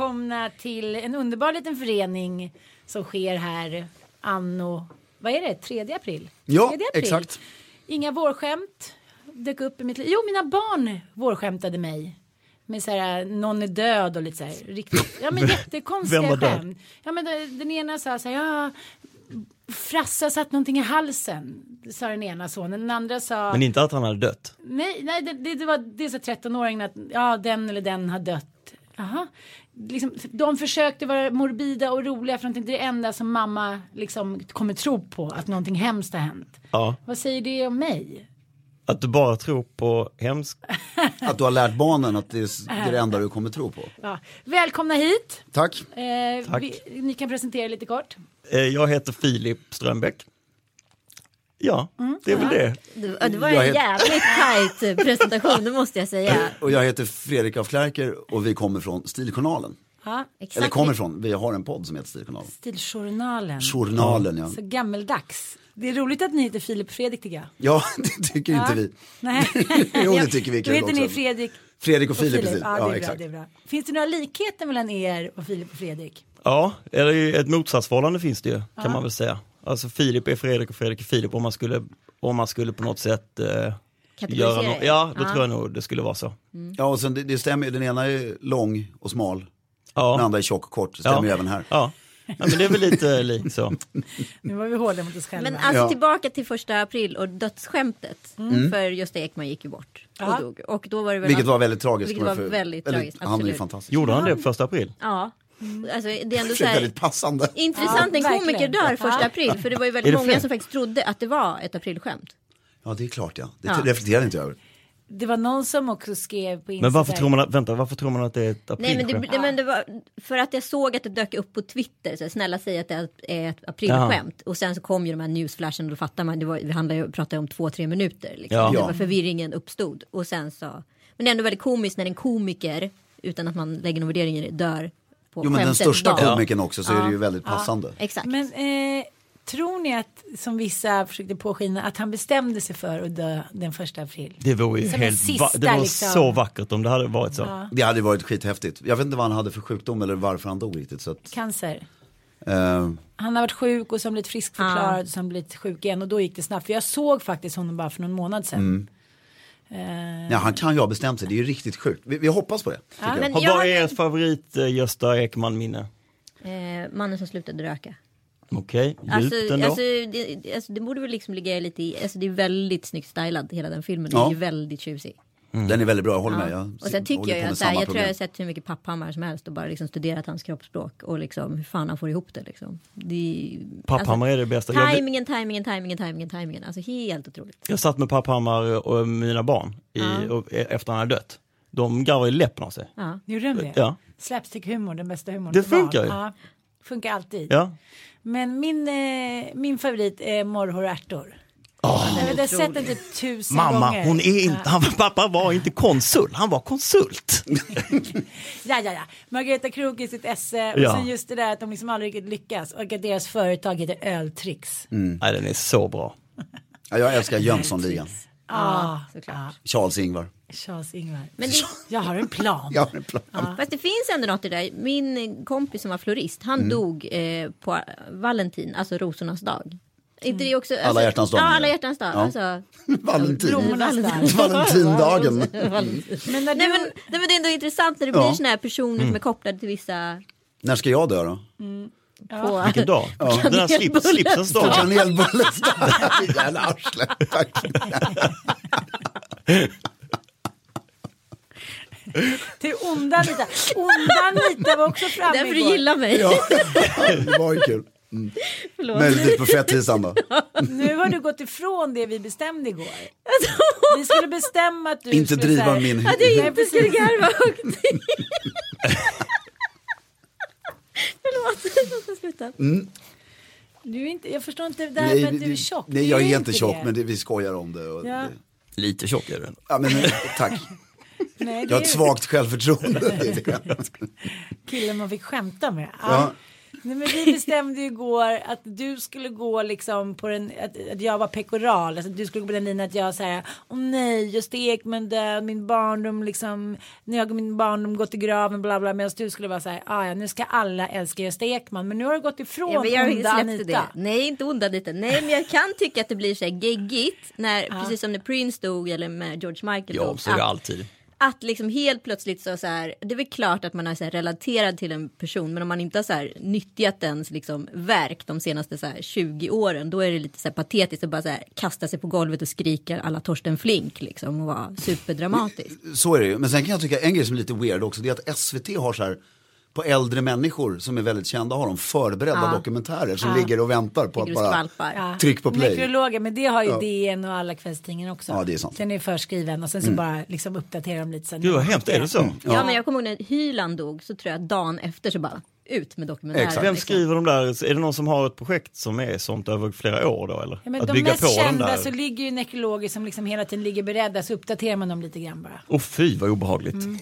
Välkomna till en underbar liten förening som sker här anno, vad är det, 3 april? Ja, 3 april. exakt. Inga vårskämt dök upp i mitt liv. Jo, mina barn vårskämtade mig. Med så här, någon är död och lite så här, riktigt, ja men jättekonstiga skämt. Ja men den ena sa så här, ja, Frassa satt någonting i halsen, sa den ena sonen. Den andra sa, Men inte att han hade dött. Nej, nej det, det, det var det så 13-åringen att ja, den eller den har dött. Jaha. Liksom, de försökte vara morbida och roliga för någonting. Det är det enda som mamma liksom kommer tro på att någonting hemskt har hänt. Ja. Vad säger det om mig? Att du bara tror på hemskt. Att du har lärt barnen att det är det, enda du kommer tro på. Ja. Välkomna hit. Tack. Eh, Tack. Vi, ni kan presentera er lite kort. Eh, Jag heter Filip Strömbäck. Ja, Mm. det är väl det. Det, det var Jag en heter- jävligt tajt presentation, det måste jag säga. Och jag heter Fredrik af Klerker och vi kommer från Stiljournalen. Ja. Eller kommer från, vi har en podd som heter Stiljournalen. Stiljournalen. Journalen ja. Så gammeldags. Det är roligt att ni heter Filip Fredrik tycker jag. Ja, det tycker inte vi. Nej. Jo, det tycker vi är Då kul heter ni också. Fredrik Fredrik och Filip, precis. Ja, det är, Ja, bra, exakt. det är bra. Finns det några likheter mellan er och Filip och Fredrik? Ja, eller ett motsatsförhållande finns det ju, kan man väl säga. Alltså Filip är Fredrik och Fredrik är Filip om man skulle, om man skulle på något sätt eh, göra något. Ja, då Ja. tror jag nog det skulle vara så. Ja, och sen det, det stämmer ju, den ena är lång och smal, den Ja, andra är tjock och kort, det stämmer Ja. ju även här. ja. ja men det är väl lite likt så. Nu var vi hårda mot oss själva. Men alltså Ja. tillbaka till första april och dödsskämtet. För Gösta Ekman gick ju bort och Ja. dog. Och då var det väl Vilket var väldigt tragiskt. Vilket var väldigt tragiskt, Han är ju absolut. fantastisk. Gjorde han det på första april? Ja. Alltså det är ändå så är här, väldigt passande. intressant Ja, en komiker verkligen. dör första Ja. april. För det var ju väldigt många fler? som faktiskt trodde att det var ett aprilskämt. Ja, det är klart ja. Det Ja. reflekterar inte jag över. Det var någon som också skrev på Instagram. Men varför tror man att, vänta, varför tror man att det är ett Nej men aprilskämt? det, det, men det var för att jag såg att det dök upp på Twitter. Så här, snälla säg att det är ett aprilskämt. Och sen så kom ju de här newsflashen och då fattar man. Det, var, det handlar ju, pratade om två, tre minuter. Liksom. Ja. Det Ja. var förvirringen uppstod. Och sen så. Men det är ändå väldigt komiskt när en komiker utan att man lägger någon värdering i det dör. På Jo men den största dag. komikern också så är det ju väldigt passande. Exakt. Men eh, tror ni att, som vissa försökte påskina, att han bestämde sig för att dö den första april? Det vore ju Som helt, sista, va- det var liksom. så vackert om det hade varit så. Det hade varit skithäftigt. Jag vet inte vad han hade för sjukdom eller varför han dog riktigt. Så att, Cancer. eh, Han har varit sjuk och sen blivit friskförklarad och sen blivit sjuk igen och då gick det snabbt. För jag såg faktiskt honom bara för någon månad sedan. Mm. Eh, ja, han kan ju ha bestämt sig, det är ju riktigt sjukt. Vi, vi hoppas på det. tycker jag. Men jag vad är ert favorit eh, Gösta Ekman minne? Eh, mannen som slutade röka. Okej, djupt Alltså, alltså, det, alltså det borde väl liksom ligga lite i, alltså det är väldigt snyggt stylad hela den filmen. Ja. Den är ju väldigt tjusig. Den är väldigt bra, jag håller Ja. med. Jag och sen tycker jag att så här, jag tror jag har sett hur mycket Papphammar som helst och bara liksom studerat hans kroppsspråk och liksom hur fan han får ihop det liksom. det är- Papphammar är det bästa. Timingen, timingen, timingen, timingen, timingen. Alltså helt otroligt. jag satt med Papphammar och mina barn i, och, e- efter han hade dött. De garvade i läppen av sig. Ja. Gjorde de det? Ja. Slapstick-humor, den bästa humorn. Det funkar ju. Ja, funkar alltid. Ja. Men min, eh, min favorit är morrhår och ärtor. Åh, Jag har sett den typ tusen mamma, gånger. hon är inte, han, pappa var inte konsul, han var konsult. Ja, ja, ja. Margareta Krook i sitt esse. Och Ja. sen just det där att de liksom aldrig riktigt lyckas. Och att deras företag heter Öltricks. Nej, den är så bra. Ja, jag älskar Jönssonligan. Ja, såklart. Charles-Ingvar. Charles-Ingvar. Men det, Jag har en plan. Jag har en plan. fast det finns ändå något i det där. Min kompis som var florist, han Mm. dog eh, på Valentin, alltså rosornas dag. Inte det också, alltså, Alla hjärtans dag, Ja, alla hjärtans dag. Ja. Alltså, Valentin. Valentindagen. Men när nej, du... men, nej men det är ändå intressant när det blir Ja. såna här personer som är kopplade till vissa... När ska jag dö då? På, Vilken dag? Den här slips, slipsens dag. Kanelbullens dag. Jävla arsle. Till onda Anita. Onda Anita var också framme därför du igår. gillar mig. Ja, det var ju kul. Förlåt. Möjligtvis på fettisan då. Nu har du gått ifrån det vi bestämde igår. Vi skulle bestämma att du Inte skulle driva här- min Att jag inte skulle garva högt. Förlåt, jag ska sluta. Du är inte, jag förstår inte det här Nej, med att du är det- tjock. nej, Du jag är ju inte tjock det. men det, vi skojar om det. Och Ja. det Lite tjock är den. ja, men, tack. Nej, det Jag har är ett svagt självförtroende. Är killen man fick skämta med. Ja. Ja. Nej, men vi bestämde ju igår att du skulle gå liksom på den, att, att jag var pekoral, alltså du skulle gå på den linjen att jag säger åh nej, Gösta Ekman död, min barndom liksom, när jag och min barndom gått i graven, bla bla, medan du skulle vara så här, ah, ja nu ska alla älska Gösta Ekman, men nu har du gått ifrån Ja, men jag onda Anita. det. Nej, inte onda Anita. Nej, men jag kan tycka att det blir så här geggigt när, precis som när Prince dog eller med George Michael Ja, det att- alltid att liksom helt plötsligt så, så här, det är väl klart att man är så här relaterad till en person men om man inte har så här nyttjat ens liksom verk de senaste så här 20 åren då är det lite så här patetiskt att bara så här kasta sig på golvet och skrika alla Torsten Flink liksom och vara superdramatisk. Så är det ju. Men sen kan jag tycka en grej som är lite weird också, det är att SVT har så här på äldre människor som är väldigt kända har de förberedda Ja. dokumentärer som ligger och väntar på Ligger att bara skvalpar. Ja. tryck på play. Nekrologer, men det har ju Ja. DN och alla kvällstidningar också. Ja, det är sant. Den är förskriven och sen så bara liksom uppdaterar de lite. Sen Gud vad hemskt, är det så? Ja. men jag kommer ihåg när Hyland dog så tror jag dagen efter så bara ut med dokumentärer. Exakt. Vem liksom. skriver de där? Är det någon som har ett projekt som är sånt över flera år då eller? Ja, men att de bygga mest på den kända där? så ligger ju nekrologer som liksom hela tiden ligger beredda så uppdaterar man dem lite grann bara. Åh fy vad obehagligt. Mm.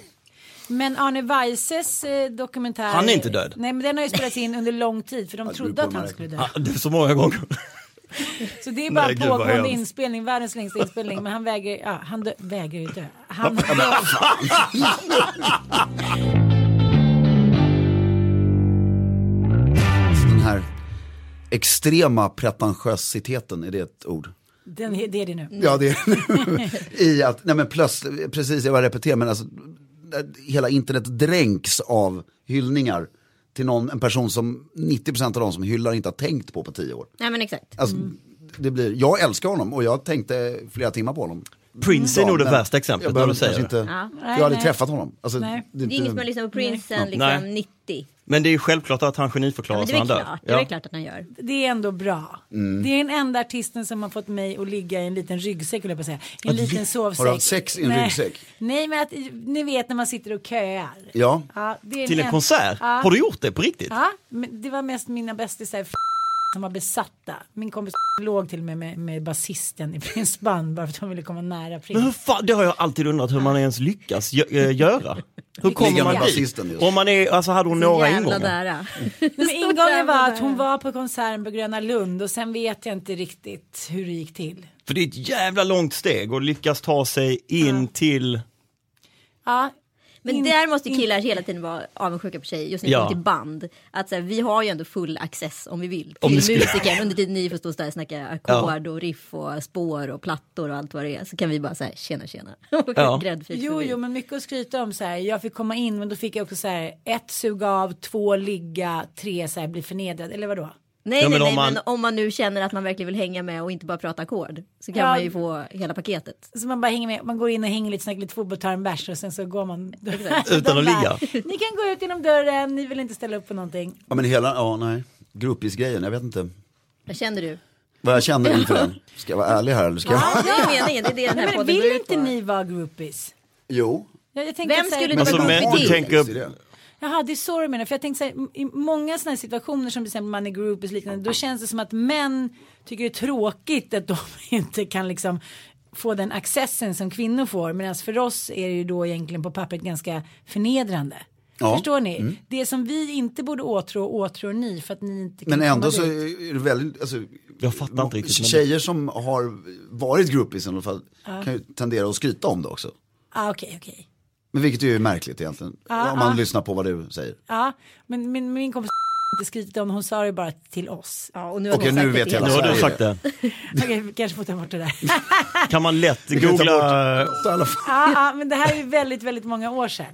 Men Arne Weises eh, dokumentär. Han är inte död. Nej men den har ju spelats in under lång tid för de det trodde att han skulle dö. Ah, det är så många gånger. Så det är bara Nej, gud, vad pågående hemskt. inspelning, världens längsta inspelning. Men han vägrar, ja, han dö, vägrar ju dö. Han, Den här extrema pretentiositeten, är det ett ord? den, det är det nu. Ja, det är I att, nej men plötsligt, precis jag var repetera, men alltså hela internet dränks av hyllningar till någon, en person som 90% av de som hyllar inte har tänkt på på tio år. Nej men exakt. Alltså, det blir, jag älskar honom och jag tänkte flera timmar på honom. Prince är nog det värsta exemplet jag när du säger det. inte, Ja. Jag har aldrig Nej, träffat honom. Alltså, Nej. Det är ingen som har lyssnat på Prince sen liksom Nej. 90. Men det är ju självklart att han Ja, geniförklarar det när väl han dör. klart. Det är Ja. klart att han gör. Det är ändå bra. Mm. Det är den enda artisten som har fått mig att ligga i en liten ryggsäck, vill jag på säga. En Att liten li- sovsäck. Har du haft sex i en Nej. ryggsäck? Nej, men att ni vet när man sitter och köar. Ja, Ja, det är Till en en- konsert? Ja. Har du gjort det på riktigt? Ja, men det var mest mina bästisar som var besatta. Min kompis låg till och med med, med basisten i Prince band bara för att hon ville komma nära Men Prince. hur fan, det har jag alltid undrat hur man ens lyckas gö- äh, göra. Hur kommer man med dit? Om man är, alltså hade hon några ingångar? nära. Men ingången var att hon var på konserten på Gröna Lund och sen vet jag inte riktigt hur det gick till. För det är ett jävla långt steg och lyckas ta sig in till... Ja, Men in- där måste in- killar hela tiden vara avundsjuka på tjejer just när det Ja. kommer till band. Att så här, vi har ju ändå full access om vi vill till musikern under tiden ni får stå där och snacka ackord och riff och spår och plattor och allt vad det är. Så kan vi bara säga tjena tjena. Och Ja. Jo, förbi. jo, men mycket att skryta om så här. Jag fick komma in, men då fick jag också så här. Ett suga av, två ligga, tre så här bli förnedrad. Eller vadå? Nej, Ja, nej, men nej, om man- men om man nu känner att man verkligen vill hänga med och inte bara prata ackord så kan Ja. man ju få hela paketet. Så man bara hänger med, man går in och hänger lite, snackar lite fotboll, tar en bärs och sen så går man. Utan att ligga. Ni kan gå ut genom dörren, ni vill inte ställa upp på någonting. ja men hela, ja nej, groupies-grejen, jag vet inte Vad känner du? vad jag känner inför den. Ska jag vara ärlig här eller ska jag? Ja, det är meningen, det är det den här Nej, men podden vill inte på. ni vara groupies? Jo. Jag, jag Vem skulle du vara groupie till? tänker... Jaha, det är så du menar. För jag tänkte så här, i många sådana här situationer som till exempel man är groupies liknande, då känns det som att män tycker det är tråkigt att de inte kan liksom få den accessen som kvinnor får. Medan för oss är det ju då egentligen på pappret ganska förnedrande. Ja. Förstår ni? Det som vi inte borde åtrå, åtrår ni för att ni inte kan Men komma ändå så dit. är det väldigt, alltså, Jag fattar inte riktigt. Men... tjejer som har varit groupies i alla fall kan ju tendera att skryta om det också. Ah, Okej, okej. Men vilket är ju märkligt egentligen, Ja, om man ja. lyssnar på vad du säger. Ja, men min, min kompis inte skrytit om hon sa det bara till oss. Ja, och nu har Okej, nu vet hela Nu har du sagt det. Okej, kanske får ta bort det där. Kan man lätt googla ja, ja, men det här är ju väldigt, väldigt många år sedan.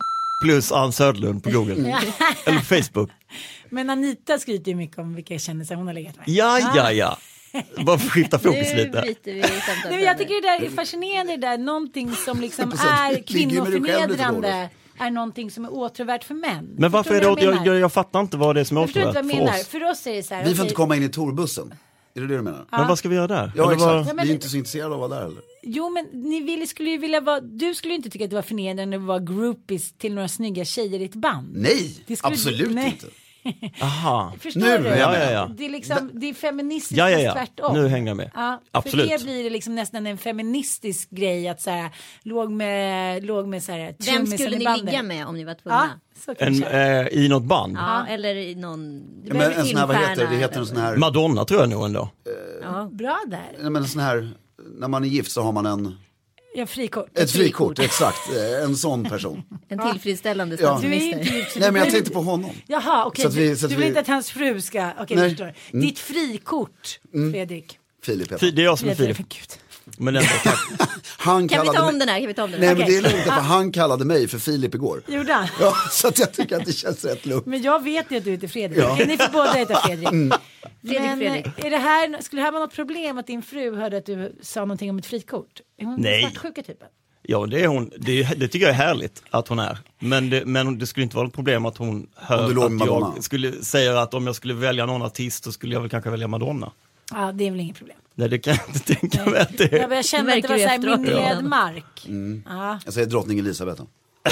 plus Ann Söderlund på Google? Eller Facebook? Men Anita skryter ju mycket om vilka kändisar hon har legat med. Ja, ja, ja. Bara för att skifta fokus Nu lite. vi. Nej, jag tycker det där är fascinerande, det där någonting som liksom är kvinnoförnedrande är någonting som är åtråvärt för män. Men varför är det, vad jag, jag, jag fattar inte vad det är som är Jag åtråvärt jag för menar. oss. För oss är det så här. Vi får okej, inte komma in i torbussen. Är det det du menar? Men vad ska vi göra där? Ja Eller vad- exakt, Ja, men- vi är inte så intresserade av att vara där heller. Jo men ni vill, skulle ju vilja vara, du skulle ju inte tycka att det var förnedrande att vara groupies till några snygga tjejer i ett band. Nej, absolut nej. inte. Aha. Förstår Nu du? Ja, ja, ja. Det är liksom, det är feministiskt Ja, ja, ja. tvärtom. Nu hänger jag med. Ja, Absolut. För det blir det liksom nästan en feministisk grej att så här, låg med, låg med så här, Vem skulle ni ligga med om ni var tvungna? En, eh, I något band? Ja, eller i någon men en sån här, vad heter det, heter en sån här, Madonna tror jag nog ändå. Ja. Bra där. men en sån här, när man är gift så har man en, Ja, frikort. ett frikort, exakt, eh, en sån person. En tillfredsställande Ja. Statsminister. inte Nej men jag tänkte inte- på honom. Jaha, okej. Vi- Du, du vill vi- inte att hans fru ska... Okej, Nej. jag förstår. Ditt frikort, Fredrik. Filip heter Det är jag som är det Filip. Men ändå, tack. Han Kan vi kallade ta om mig- den här? Kan vi ta om den Nej här? men det är lugnt, för han kallade mig för Filip igår. Gjorde han? Ja, så att jag tycker att det känns rätt lugnt. Men jag vet ju att du heter Fredrik. Ja. Ni får båda heta Fredrik. Fredrik, Men Fredrik. Är det här, skulle det här vara något problem att din fru hörde att du sa någonting om ett frikort? Är hon Nej. svartsjuka typen? Ja, det är hon. Det, det tycker jag är härligt att hon är. Men det, men det skulle inte vara ett problem att hon hör att Madonna. jag skulle säga att om jag skulle välja någon artist så skulle jag väl kanske välja Madonna. Ja, det är väl inget problem. Nej, det kan jag inte tänka mig att det Jag, är. jag kände att det var Märker så här du efteråt? minerad Ja. mark. Mm. Ja. Jag säger drottning Elisabeth då.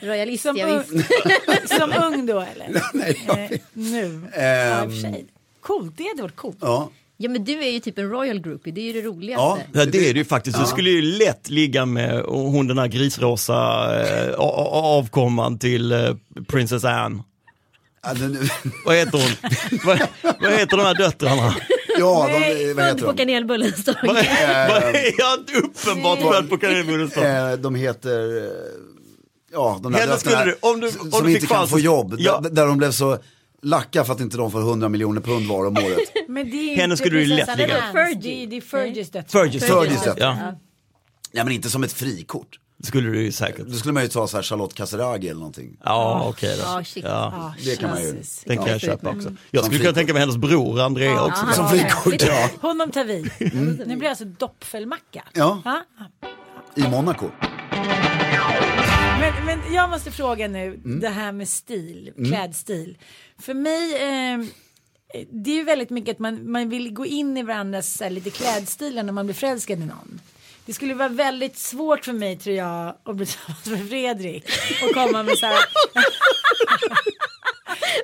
Royalist, Som, ja, ung, visst. som ung då eller? Nej, jag Eh, nu. Ja, för sig. Coolt, det hade varit coolt. Ja, Ja men du är ju typ en royal groupie, det är ju det ja. roligaste. Ja, det är det ju faktiskt. Du skulle ju lätt ligga med hon den här grisrosa eh, avkomman till eh, Princess Anne. Den, Vad heter hon? vad, vad heter de här döttrarna? ja Nej, de, vad heter på de? kanelbullens dag. Vad är, vad är jag uppenbart född på kanelbullens dag? Eh, de heter, eh, ja de där döttrarna om du- om som du inte kan chans- få jobb. Ja. Där, där de blev så lacka för att inte de får 100 miljoner pund var om året. Men det är Henne skulle du lätt ligga. Det är, Fergies döttrar. Fergies ja. döttrar. ja. Nej men inte som ett frikort. Skulle du ju säkert. Då skulle man ju ta så här Charlotte Casiraghi eller någonting. Ja, okej då. Ja, shit. Ja, Ah, Det kan man ju. Jesus. den kan jag Ja. köpa också. Som Jag skulle kunna tänka mig hennes bror Andrea också. han- Som Ja. frikort ja. Honom tar vi. Nu blir det alltså doppfelmacka. Ja. Ja. I Monaco. Men, men jag måste fråga nu, Mm. det här med stil, klädstil. För mig, eh, det är ju väldigt mycket att man, man vill gå in i varandras här, lite klädstilar när man blir förälskad i någon. Det skulle vara väldigt svårt för mig tror jag att bli tillsammans med Fredrik och komma med så här.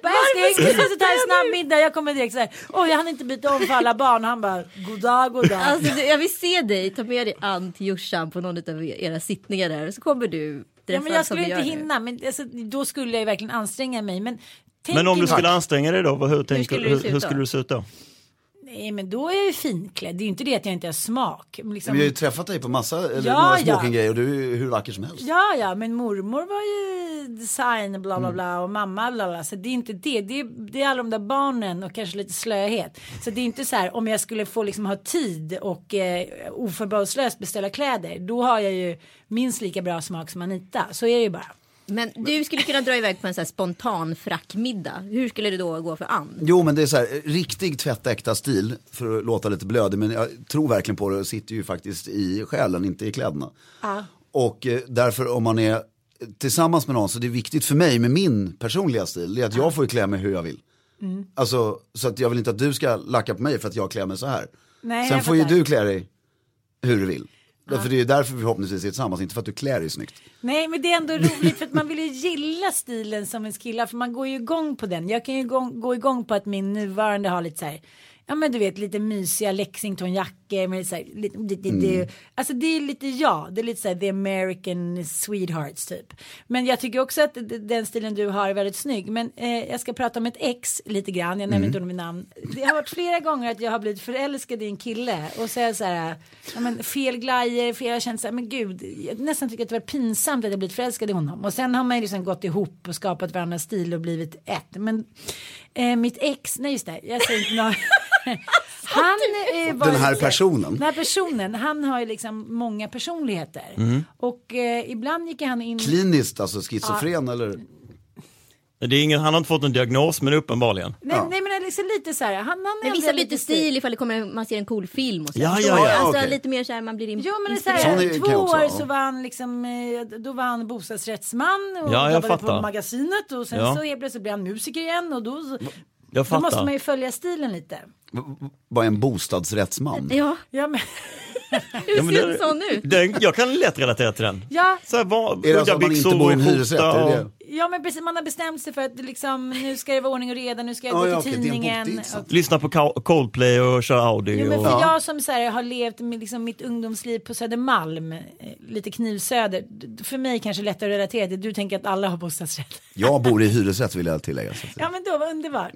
Bara, älskling, vi ska ta en snabb middag. Jag kommer direkt så här. Oj, jag hann inte byta om för alla barn. Han bara, goddag, goddag. Alltså, du, jag vill se dig ta med dig Ann till Jossan på någon av era sittningar där så kommer du ja, men jag skulle inte hinna. Men alltså, då skulle jag verkligen anstränga mig. Men, Men om du skulle anstränga dig då, vad- hur, tänker, skulle hur, du se hur, ut då? skulle du se ut då? Nej men då är jag ju finklädd. Det är ju inte det att jag inte har smak. Liksom... Vi har ju träffat dig på massa, eller Ja, några ja. smokinggrejer och du är ju hur vacker som helst. Ja ja men mormor var ju design bla Mm. bla bla och mamma bla bla. Så det är inte det. Det är, det är alla de där barnen och kanske lite slöhet. Så det är inte så här om jag skulle få liksom ha tid och eh, oförbehållslöst beställa kläder. Då har jag ju minst lika bra smak som Anita. Så är det ju bara. Men du skulle kunna dra iväg på en sån här spontan frackmiddag. Hur skulle det då gå för Ann? Jo men det är så här, riktig tvättäkta stil, för att låta lite blödig, men jag tror verkligen på det och sitter ju faktiskt i själen, inte i kläderna. Ja. Och eh, därför om man är tillsammans med någon så det är viktigt för mig med min personliga stil, det är att jag får klä mig hur jag vill. Mm. Alltså, så att jag vill inte att du ska lacka på mig för att jag klär mig så här. Nej, Sen får ju du klä dig hur du vill. Därför det är därför vi förhoppningsvis är tillsammans, inte för att du klär dig snyggt. Nej men det är ändå roligt för att man vill ju gilla stilen som en killar för man går ju igång på den. Jag kan ju gå, gå igång på att min nuvarande har lite så här Ja men du vet lite mysiga Lexingtonjackor med så här, lite, lite, det, Alltså det är lite ja, det är lite så här the American sweethearts typ. Men jag tycker också att den stilen du har är väldigt snygg. Men eh, jag ska prata om ett ex lite grann, jag nämner inte honom vid namn. Det har varit flera gånger att jag har blivit förälskad i en kille och så är jag så här, ja men fel glajjor, fel, jag har känt så här, men gud, jag nästan tycker att det var pinsamt att jag blivit förälskad i honom. Och sen har man ju liksom gått ihop och skapat varandras stil och blivit ett. Men eh, mitt ex, nej just det, jag säger inte något. Han eh, var Den här lite- personen? Den här personen, han har ju liksom många personligheter. Mm. Och eh, ibland gick han in... Kliniskt, alltså schizofren eller? Det är ingen, han har inte fått en diagnos men uppenbarligen. Nej, Ja. nej men det är liksom lite så här, han, han Men ändrar visa lite stil ifall det kommer, man ser en cool film och så. Ja, ja, ja, Alltså okej. lite mer så här man blir in- Jo men det är så här, är- två år så var han liksom, eh, då var han bostadsrättsman och Ja, jag jobbade fattar. på magasinet och sen Ja. så helt plötsligt blev han musiker igen och då, Jag då måste man ju följa stilen lite. Bara en bostadsrättsman? Ja, Ja, men, hur Ja, ser en sån ut? Den, jag kan lätt relatera till den. ja, Så här, var, Är det alltså att man inte bor i en och hyresrätt? och-? Ja men precis, man har bestämt sig för att liksom, nu ska det vara ordning och reda, nu ska jag Ja, gå ja, till en tidningen. och, Lyssna på Coldplay och kör Audi. Jo, men och... för jag som så här, har levt med, liksom, mitt ungdomsliv på Södermalm, eh, lite knivsöder, för mig kanske lättare att relatera till. Du tänker att alla har bostadsrätt. Jag bor i hyresrätt vill jag tillägga. Så att, Ja men då, vad underbart.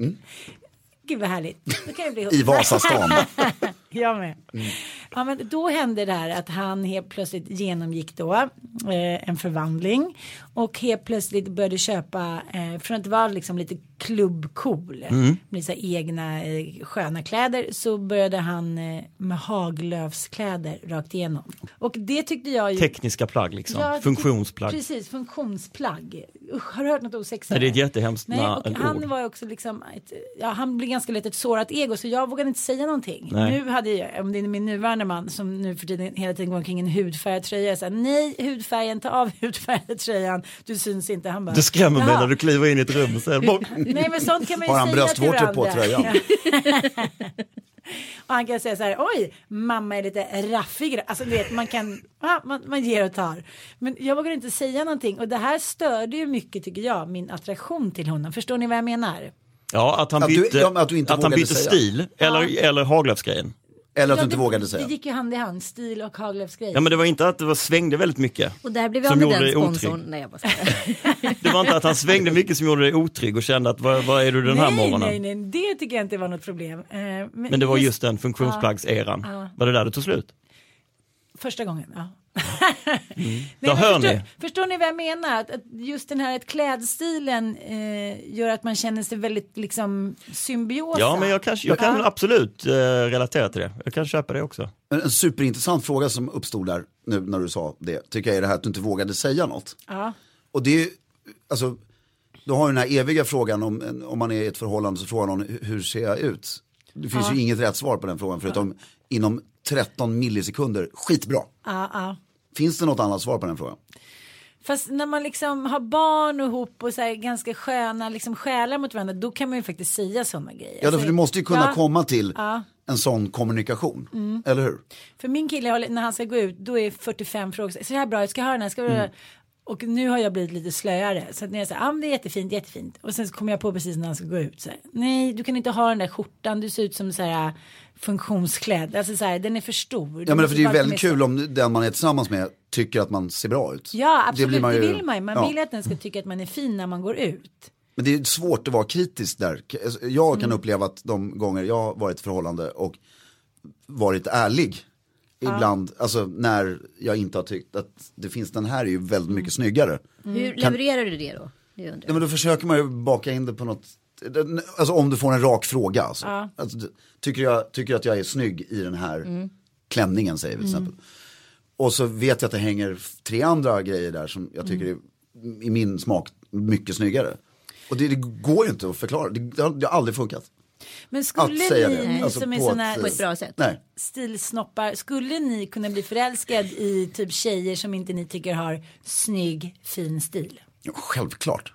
Gud vad härligt. I Vasastan. Jag med. Ja, men då hände det här att han helt plötsligt genomgick då eh, en förvandling och helt plötsligt började köpa eh, från att det var liksom lite klubbcool med så egna eh, sköna kläder så började han eh, med haglövskläder rakt igenom. Och det tyckte jag ju. Tekniska plagg liksom, Ja, funktionsplagg. Precis, funktionsplagg. Usch, har du hört något osexigt? Nej, det är ett jättehemskt Nej, och ord. han var ju också liksom, ett, ja, han blev ganska lätt ett sårat ego så jag vågade inte säga någonting. Nej. Nu hade jag, om det är min nuvarande man som nu för tiden hela tiden går omkring en hudfärgad tröja, så här, nej hudfärgen, ta av hudfärgade tröjan, du syns inte. Han bara, Du skrämmer mig när du kliver in i ett rum och säger bort. Nej men sånt kan man ju Har han bröstvårtor på tröjan? och han kan säga så här, oj, mamma är lite raffig. Alltså du vet, man kan, ja, man, man ger och tar. Men jag vågar inte säga någonting och det här störde ju mycket tycker jag, min attraktion till honom. Förstår ni vad jag menar? Ja, att han Att du- bytte, ja, att du inte han bytte stil eller, eller haglöfsgrejen. Eller att Ja, du inte det, vågade säga. Det gick ju hand i hand, stil och Haglöfs Ja men det var inte att det var, svängde väldigt mycket. Och där blev vi Som av med den sponsorn. Nej jag bara. Det var inte att han svängde mycket som gjorde dig otrygg och kände att vad, vad är du den här nej, morgonen? nej, nej, det tycker jag inte var något problem. Eh, Men det var just den funktionsplaggseran. Ja. Var det där det tog slut? Första gången, ja. Då Nej, förstår, ni. förstår ni vad jag menar? Att, att just den här att klädstilen eh, gör att man känner sig väldigt liksom symbiosa. Ja men jag kan, jag kan Ja. absolut eh, relatera till det. Jag kan köpa det också. Men en superintressant fråga som uppstod där nu när du sa det, tycker jag är det här att du inte vågade säga något. Ja. Och det är alltså, du har ju den här eviga frågan om, om man är i ett förhållande så frågar någon "Hur- ser jag ut? Det finns Ja. ju inget rätt svar på den frågan förutom inom 13 millisekunder, skitbra. Ja, ja. Finns det något annat svar på den frågan? Fast när man liksom har barn ihop och så här ganska sköna liksom själar mot varandra då kan man ju faktiskt säga sådana grejer. Ja, då, för Alltså, du måste ju kunna ja, komma till Ja. Mm. en sån kommunikation, eller hur? För min kille när han ska gå ut då är 45 frågor. Så här bra, jag ska ha den här. Ska. Mm. Och nu har jag blivit lite slöare. Så att när jag säger, ja ah, det är jättefint, jättefint. Och sen så kommer jag på precis när han ska gå ut. Så här, Nej, du kan inte ha den där skjortan. Du ser ut som så här funktionsklädd. Alltså så här, den är för stor. Ja men för det är bara väldigt kul om den man är tillsammans med tycker att man ser bra ut. Ja, absolut. Det, man ju- vill man ju. Man ja. vill att den ska tycka att man är fin när man går ut. Men det är svårt att vara kritisk där. Jag kan Mm. uppleva att de gånger jag har varit i förhållande och varit ärlig. Ibland, alltså när jag inte har tyckt att det finns den här är ju väldigt mycket snyggare. Hur levererar du det då? Det undrar Ja, men då försöker man ju baka in det på något, alltså om du får en rak fråga. Alltså. Ja. Alltså, du- tycker, jag, tycker jag att jag är snygg i den här klänningen säger vi till exempel. Och så vet jag att det hänger tre andra grejer där som jag tycker är i min smak mycket snyggare. Och det, det går ju inte att förklara, det, det, har, det har aldrig funkat. Men Att skulle säga ni, det. Alltså som är på såna ett, här På ett bra sätt. Nej. stilsnoppar, skulle ni kunna bli förälskad i typ tjejer som inte ni tycker har snygg, fin stil? Ja, självklart.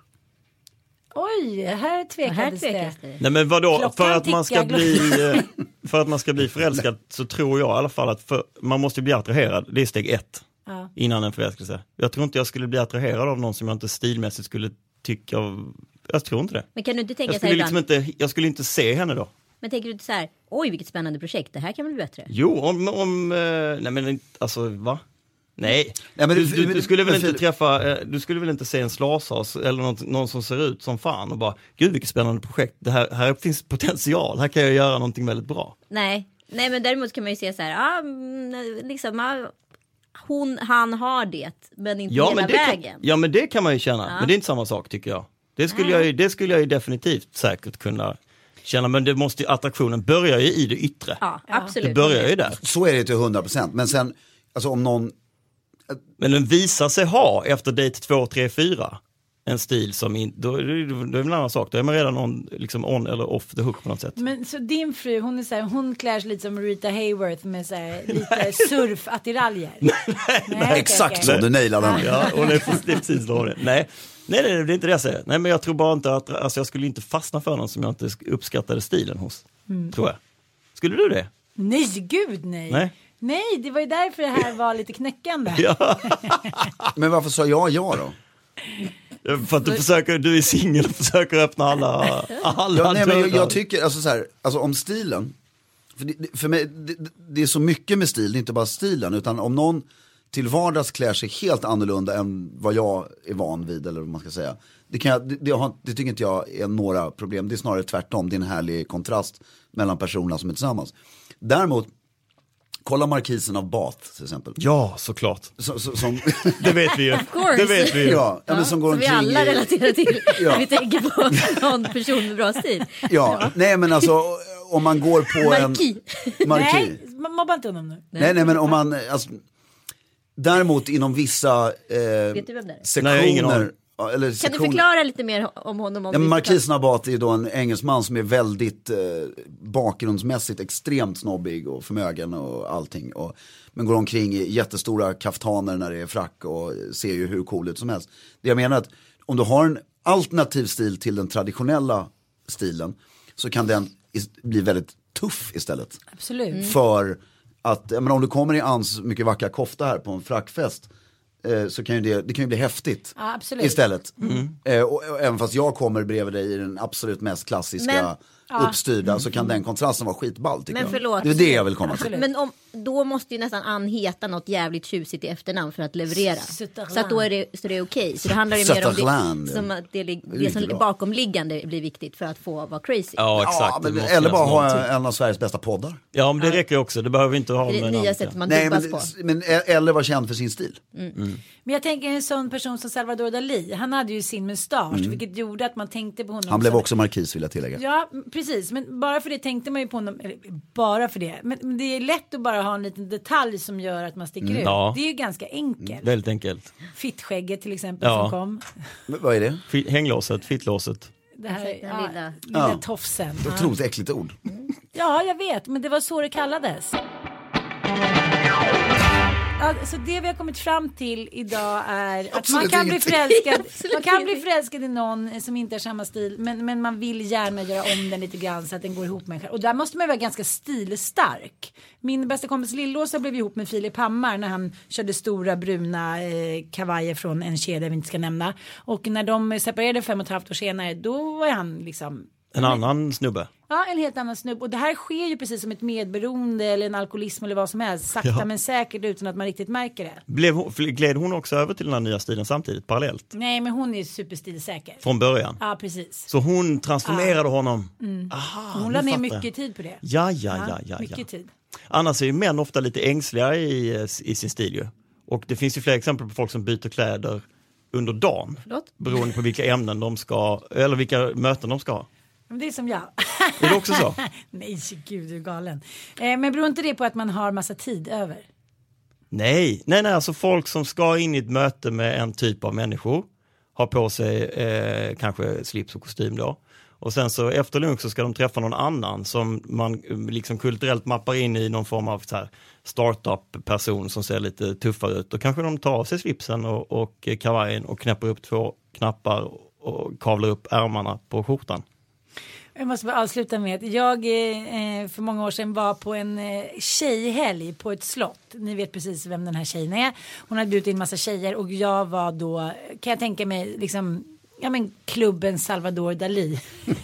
Oj, här Här tvekades det. Nej men vadå, Klockan för att, man ska bli, eh, för att man ska bli förälskad så tror jag i alla fall att för, man måste bli attraherad, det är steg ett. Ja. Innan en förälskelse. Jag tror inte jag skulle bli attraherad av någon som jag inte stilmässigt skulle tycka, av- jag tror inte det. Men kan du inte tänka Jag så här skulle, liksom ibland? inte, jag skulle inte se henne då. Men tänker du inte så här, oj vilket spännande projekt, det här kan väl bli bättre? Jo, om, om eh, nej men inte- alltså va? Nej, Nej, men du, du, du skulle väl men inte träffa, eh, du skulle väl inte se en slashas eller någon, någon som ser ut som fan och bara, gud vilket spännande projekt, det här, här finns potential, här kan jag göra någonting väldigt bra. Nej, nej men däremot kan man ju se så här, ah, mm, liksom, ah, hon, han har det, men inte Ja hela men, det kan, vägen. ja men det kan man ju känna, men det är inte samma sak tycker jag. Det skulle, jag, ju- det skulle jag ju definitivt säkert kunna känna, men det måste ju, attraktionen börjar ju i det yttre. Ja, absolut. Det börjar ju där. Så är det till 100%. Men sen, alltså om någon, Men den visar sig ha efter date 2, 3, 4 en stil som inte, då, är det- då är det en annan sak. Då är man redan on, liksom on eller off the hook på något sätt. Men så din fru, hon är så här, hon klär sig lite som Rita Hayworth med så här, lite surfattiraljer. Nej, okej, exakt okej. så, du nailade den. Ja, och det är det är precis vad det är. Nej, nej, nej, det är inte det jag säger. Nej, men jag tror bara inte att, alltså jag skulle inte fastna för någon som jag inte uppskattade stilen hos. Tror jag. Skulle du det? Nej, gud nej. Nej. Nej, det var ju därför det här var lite knäckande. Ja. Men varför sa jag ja då? För att du försöker, du är singel och försöker öppna alla, alla Ja, nej, men jag, jag tycker, alltså så här, alltså om stilen, för, det, det- för mig, det, det är så mycket med stil, det är inte bara stilen, utan om någon till vardags klär sig helt annorlunda än vad jag är van vid, eller vad man ska säga. Det, kan jag, det, det, har, det tycker inte jag är några problem, det är snarare tvärtom, det är en härlig kontrast mellan personerna som är tillsammans. Däremot, kolla markisen av Bath till exempel. Ja, såklart. Som, som, som, Det vet vi ju. course. Det vet vi ju. ja, ja, men som går Som vi alla i- relaterar till Ja. när vi tänker på någon person med bra stil. Ja, nej men alltså om man går på en... Marki. Marki. Nej, man mobba inte honom nu. Nej, nej men om man, alltså, däremot inom vissa eh, Vet du vem det är? sektioner. Eller Kan du förklara lite mer om honom? Om Ja, men Markis Nabat är då en engelsman som är väldigt eh, bakgrundsmässigt extremt snobbig och förmögen och allting. Och, men går omkring i jättestora kaftaner när det är frack och ser ju hur cool ut som helst. Det jag menar är att om du har en alternativ stil till den traditionella stilen så kan den bli väldigt tuff istället. Absolut. För att, menar, om du kommer i Ans mycket vackra kofta här på en frackfest så kan ju det, det kan ju bli häftigt Ja, istället. Eh, och, och även fast jag kommer bredvid dig i den absolut mest klassiska Men- uppstyrda så kan den kontrasten vara skitball Men jag. förlåt. Det är det jag vill komma till. Men om, då måste ju nästan Ann heta något jävligt tjusigt i efternamn för att leverera. Så att då är det, så det är okej. Så det handlar ju mer om det, som att det, det, som bra. bakomliggande blir viktigt för att få vara crazy. Ja, exakt. Eller bara ha en av Sveriges bästa poddar. Ja, men det räcker ju också. Det behöver inte ha Det med det nya sättet man Nej, men, på. men, eller vara känd för sin stil. Men jag tänker en sån person som Salvador Dalí. Han hade ju sin mustasch vilket gjorde att man tänkte på honom. Mm. Han blev också markis vill jag tillägga. Ja, precis. Men bara för det tänkte man ju på honom. Eller bara för det. Men, men det är lätt att bara ha en liten detalj som gör att man sticker ut. Ja. Det är ju ganska enkelt. Väldigt enkelt. Fittskägget till exempel Ja. som kom. Men Vad är det? Fi- Hänglåset, fittlåset. Det här, Den ja, lilla- lilla Ja. tofsen. Det är Ja. Otroligt äckligt ord. ja, jag vet. Men det var så det kallades. Ja, så det vi har kommit fram till idag är att man kan, bli förälskad, man kan bli förälskad i någon som inte har samma stil men, men man vill gärna göra om den lite grann så att den går ihop med en själv. Och där måste man vara ganska stilstark. Min bästa kompis Lillåsa blev ihop med Filip Hammar när han körde stora bruna eh, kavajer från en kedja vi inte ska nämna. Och när de separerade fem och ett halvt år senare då var han liksom En annan snubbe. Ja, en helt annan snubb. Och det här sker ju precis som ett medberoende eller en alkoholism eller vad som helst. Sakta Ja. men säkert utan att man riktigt märker det. Blev hon, gled hon också över till den här nya stilen samtidigt, parallellt? Nej, men hon är superstilsäker. Från början? Ja, precis. Så hon transformerade honom? Aha, Hon la ner mycket tid på det. Ja, ja, ja, ja. ja. mycket tid. Annars är ju män ofta lite ängsliga i, i sin stil ju. Och det finns ju flera exempel på folk som byter kläder under dagen. Förlåt? Beroende på vilka ämnen de ska, eller vilka möten de ska ha. Men det är som jag. Är det också så? Nej, gud du är galen. Eh, men beror inte det på att man har massa tid över? Nej, nej, nej, alltså folk som ska in i ett möte med en typ av människor, har på sig eh, kanske slips och kostym då. Och sen så efter lunch så ska de träffa någon annan som man eh, liksom kulturellt mappar in i någon form av så här startup person som ser lite tuffare ut. Då kanske de tar av sig slipsen och, och kavajen och knäpper upp två knappar och kavlar upp ärmarna på skjortan. Jag måste bara avsluta med att jag eh, för många år sedan var på en eh, tjejhelg på ett slott. Ni vet precis vem den här tjejen är. Hon hade bjudit in massa tjejer och jag var då, kan jag tänka mig, liksom, ja men klubben Salvador Dalí.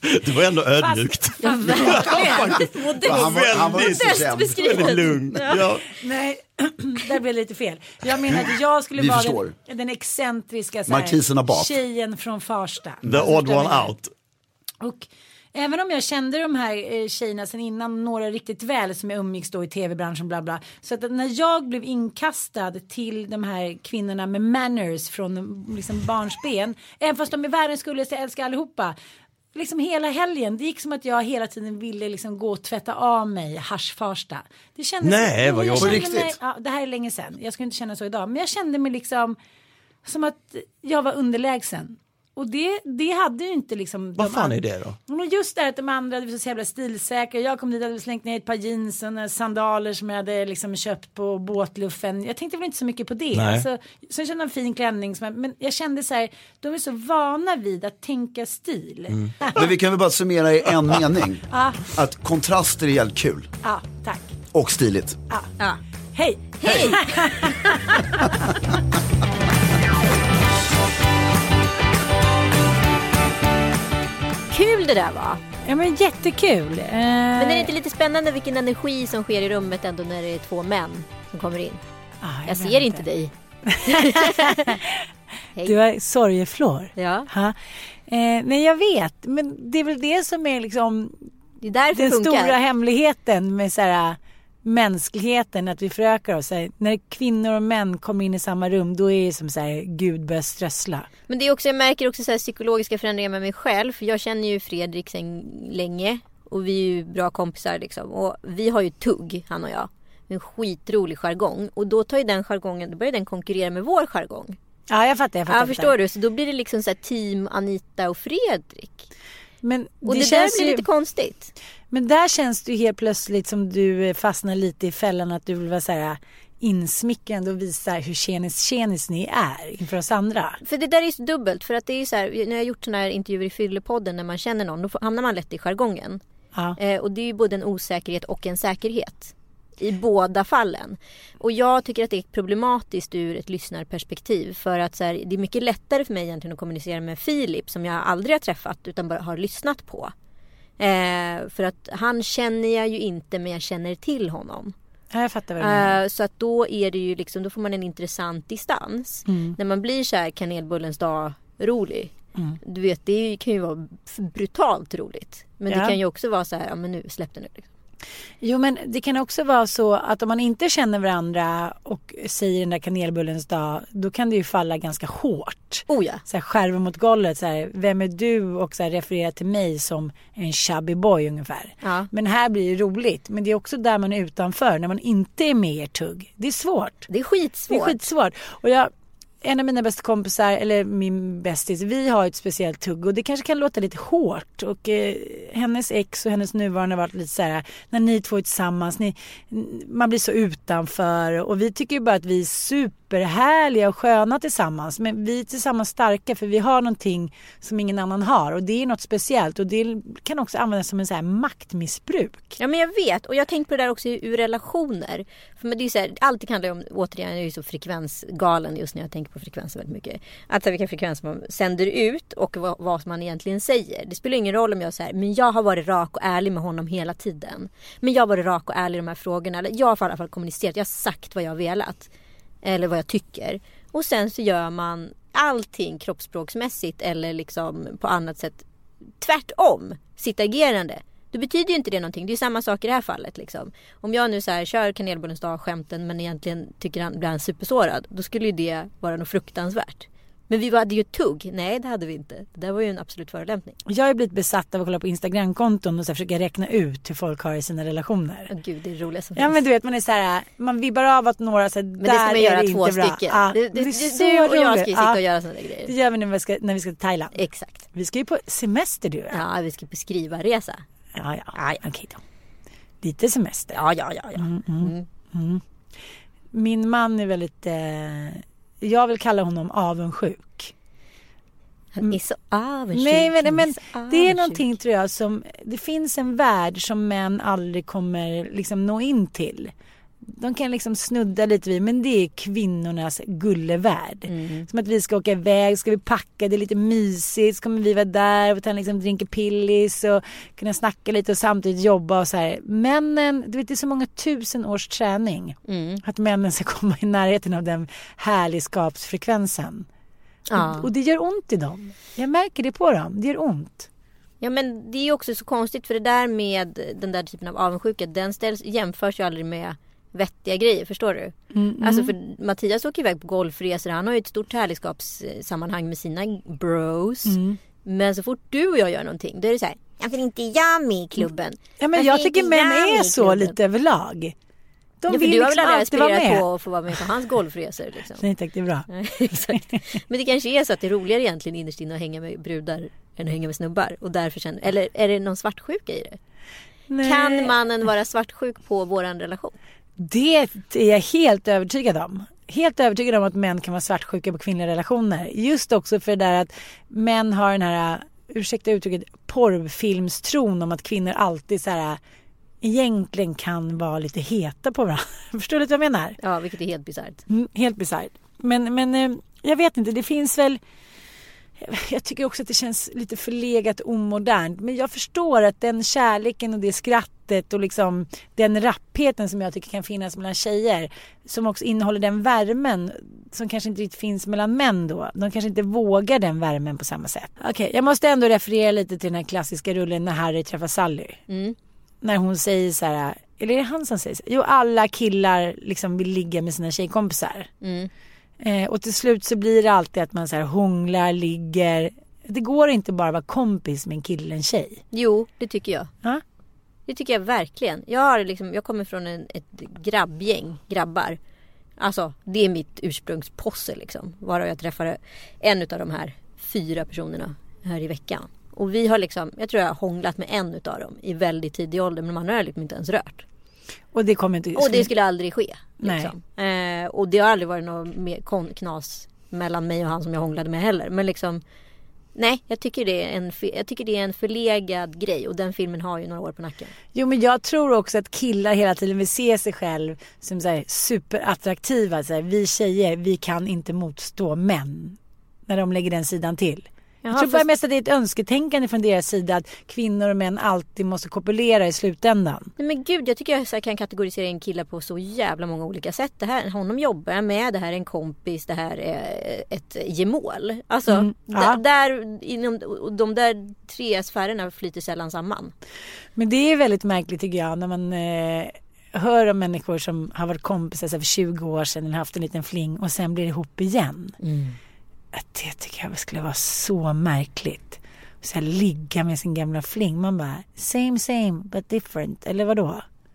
Det var ändå ödmjukt. Ja, verkligen. Han var, han var beskrivet. Väldigt lugn. Ja. Nej, där blev det lite fel. Jag menar att jag skulle Vi vara förstår. den, den excentriska så här, Bath. tjejen från Farsta. The Alltså, odd one out. Och även om jag kände de här eh, tjejerna sen innan, några riktigt väl som jag umgicks då i tv-branschen bla bla. Så att när jag blev inkastad till de här kvinnorna med manners från liksom barnsben, även fast de är världens gulligaste, jag älskar allihopa. Liksom hela helgen, det gick som att jag hela tiden ville liksom gå och tvätta av mig haschfarsta. Det kändes Nej, vad jag jobbigt. riktigt? Mig, ja, det här är länge sedan, jag skulle inte känna så idag, men jag kände mig liksom som att jag var underlägsen. Och det, det hade ju inte liksom Vad fan är det då? men just det här att de andra var så jävla stilsäkra. Jag kom dit och hade slängt ner ett par jeans och några sandaler som jag hade liksom köpt på båtluffen. Jag tänkte väl inte så mycket på det. Nej. Alltså, sen kände jag en fin klänning. Som jag, men jag kände så här, de är så vana vid att tänka stil. Mm. Men vi kan väl bara summera i en mening. Att kontraster är jävligt kul. Ja, tack. Och stiligt. Ja. Hej! Hej! det där var. Ja men jättekul. Eh, Men är det inte lite spännande vilken energi som sker i rummet ändå när det är två män som kommer in? ah, Jag vet ser inte dig. Hej. Du har sorgeflor. Ja, Ha. Eh, nej jag vet, men det är väl det som är liksom det är den funkar. stora hemligheten med så här, mänskligheten, att vi förökar oss. Här, när kvinnor och män kommer in i samma rum, då är det som så här, Gud börjar strössla. Men det är också, jag märker också så här psykologiska förändringar med mig själv. För jag känner ju Fredrik sen länge. Och vi är ju bra kompisar liksom. Och vi har ju tugg, han och jag. En skitrolig jargong. Och då tar ju den jargongen, då börjar den konkurrera med vår jargong. Ja, jag fattar. Jag fattar Ja, förstår du? Så då blir det liksom så här team Anita och Fredrik. Men Och det, det, där känns blir ju, lite konstigt. Men där känns det ju helt plötsligt som du eh, fastnar lite i fällan att du vill vara så här insmickrande och visa hur tjenis tjenis ni är inför oss andra. För det där är ju så dubbelt. För att det är ju så här, när jag har gjort sådana här intervjuer i Fyllepodden när man känner någon, då hamnar man lätt i jargongen. Ja. Eh, och det är ju både en osäkerhet och en säkerhet. I båda fallen. Och jag tycker att det är problematiskt ur ett lyssnarperspektiv. För att så här, det är mycket lättare för mig egentligen att kommunicera med Filip som jag aldrig har träffat utan bara har lyssnat på. Eh, för att han känner jag ju inte men jag känner till honom. Ja, jag fattar vad du menar. Eh, så att då är det ju liksom, då får man en intressant distans. Mm. När man blir så här kanelbullens dag rolig. Mm. Du vet det kan ju vara brutalt roligt. Men Ja. det kan ju också vara så här, ja men nu släpp det nu. Liksom. Jo men det kan också vara så att om man inte känner varandra och säger den där kanelbullens dag då kan det ju falla ganska hårt. Oh ja. Så här skärva mot golvet så här, vem är du och så här, referera till mig som en chubby boy ungefär. Ja. Men här blir det roligt. Men det är också där man är utanför när man inte är med i ert tugg. Det är svårt. Det är skitsvårt. Det är skitsvårt. Och jag, en av mina bästa kompisar, eller min bästis, vi har ett speciellt tugg och det kanske kan låta lite hårt. Och eh, hennes ex och hennes nuvarande har varit lite så här, när ni två är tillsammans, ni, man blir så utanför. Och vi tycker ju bara att vi är superhärliga och sköna tillsammans. Men vi är tillsammans starka för vi har någonting som ingen annan har. Och det är något speciellt och det kan också användas som en så här maktmissbruk. Ja men jag vet och jag har tänkt på det där också ur relationer. För men det är så här, allt handlar ju om, återigen jag är ju så frekvensgalen just när jag tänker på frekvenser väldigt mycket. Att här, vilka frekvenser man sänder ut och vad, vad man egentligen säger. Det spelar ingen roll om jag säger men jag har varit rak och ärlig med honom hela tiden. Men jag har varit rak och ärlig i de här frågorna. Eller jag har i alla fall kommunicerat, jag har sagt vad jag har velat. Eller vad jag tycker. Och sen så gör man allting kroppsspråksmässigt eller liksom på annat sätt tvärtom sitt agerande. Då betyder ju inte det någonting. Det är samma sak i det här fallet. Liksom. Om jag nu så här, kör kanelbullens dag skämten men egentligen tycker han blir han supersårad. Då skulle ju det vara något fruktansvärt. Men vi hade ju tugg. Nej det hade vi inte. Det där var ju en absolut förolämpning. Jag har blivit besatt av att kolla på Instagramkonton och så försöka räkna ut hur folk har i sina relationer. Åh gud det är det roligaste som Ja finns. men du vet man är så här, man vibbar av att några så här, Men det ska där man är göra det två inte bra. stycken. Ja, du, det är du, och jag ska ju roligt. sitta Ja, och göra sådana där Det grejer. gör vi när vi ska, när vi ska till Thailand. Exakt. Vi ska ju på semester du. Ja, Ja vi ska på skrivarresa. ja. ja. Ja, ja. Okej då. Lite semester. Ja ja ja. ja. Mm. Min man är väldigt, eh, jag vill kalla honom avundsjuk. Han är så avundsjuk. Nej men, men det är någonting tror jag som, det finns en värld som män aldrig kommer liksom nå in till. De kan liksom snudda lite vid men det är kvinnornas gullevärld. Mm. Som att vi ska åka iväg, ska vi packa, det är lite mysigt, så kommer vi vara där och ta en liksom drinka pillis och kunna snacka lite och samtidigt jobba och så här. Männen, du vet det är så många tusen års träning. Mm. Att männen ska komma i närheten av den härligskapsfrekvensen. Ja. Och, och det gör ont i dem. Jag märker det på dem. Det gör ont. Ja men det är också så konstigt för det där med den där typen av avundsjuka den ställs, jämförs ju aldrig med vettiga grejer, förstår du? Mm, Alltså för Mattias åker iväg på golfresor, han har ju ett stort härligskapssammanhang med sina bros. Mm. Men så fort du och jag gör någonting då är det så här, varför inte jag med i klubben? Ja, men jag tycker män är så lite överlag. De Ja, för vill du har väl liksom aldrig aspirerat på att få vara med på hans golfresor liksom? Nej tack, det är bra. Exakt. Men det kanske är så att det är roligare egentligen innerst inne att hänga med brudar än att hänga med snubbar. Och därför känner, eller är det någon svartsjuka i det? Nej. Kan mannen vara svartsjuk på våran relation? Det är jag helt övertygad om. Helt övertygad om att män kan vara svartsjuka på kvinnliga relationer. Just också för det där att män har den här, ursäkta uttrycket, porrfilmstron om att kvinnor alltid så här egentligen kan vara lite heta på varandra. Förstår du vad jag menar? Ja, vilket är helt bisarrt. Mm, helt bisarrt. Men, men eh, jag vet inte, det finns väl jag tycker också att det känns lite förlegat omodernt. Men jag förstår att den kärleken och det skrattet och liksom den rappheten som jag tycker kan finnas mellan tjejer. Som också innehåller den värmen som kanske inte riktigt finns mellan män då. De kanske inte vågar den värmen på samma sätt. Okej, okay, jag måste ändå referera lite till den här klassiska rullen när Harry träffar Sally. Mm. När hon säger så här, eller är det han som säger så? Jo, alla killar liksom vill ligga med sina tjejkompisar. Mm. Eh, och till slut så blir det alltid att man så här hånglar, ligger. Det går inte bara att vara kompis med en kille, en tjej. Jo, det tycker jag. Ja? Det tycker jag verkligen. Jag, har liksom, jag kommer från en, ett grabbgäng, grabbar. Alltså, det är mitt ursprungsposse liksom. Varav jag träffade en av de här fyra personerna här i veckan. Och vi har liksom, jag tror jag har hånglat med en av dem i väldigt tidig ålder. Men de andra har jag liksom inte ens rört. Och det kommer inte... Och det skulle aldrig ske. Liksom. Eh, och det har aldrig varit något knas mellan mig och han som jag hånglade med heller. Men liksom Nej, jag tycker, det är en, jag tycker det är en förlegad grej och den filmen har ju några år på nacken. Jo men jag tror också att killar hela tiden vill se sig själv som så här, superattraktiva. Så här, vi tjejer, vi kan inte motstå män. När de lägger den sidan till. Jaha, jag tror bara fast- mest att det är ett önsketänkande från deras sida att kvinnor och män alltid måste kopulera i slutändan. Nej men gud, jag tycker jag kan kategorisera in killar på så jävla många olika sätt. Det här, honom jobbar jag med, det här är en kompis, det här är ett gemål. Alltså, Mm, ja. där, inom, de där tre sfärerna flyter sällan samman. Men det är väldigt märkligt tycker jag när man eh, hör om människor som har varit kompisar för 20 år sedan eller haft en liten fling och sen blir ihop igen. Att Det tycker jag skulle vara så märkligt. Så här, ligga med sin gamla fling. Man bara same same but different. Eller vadå?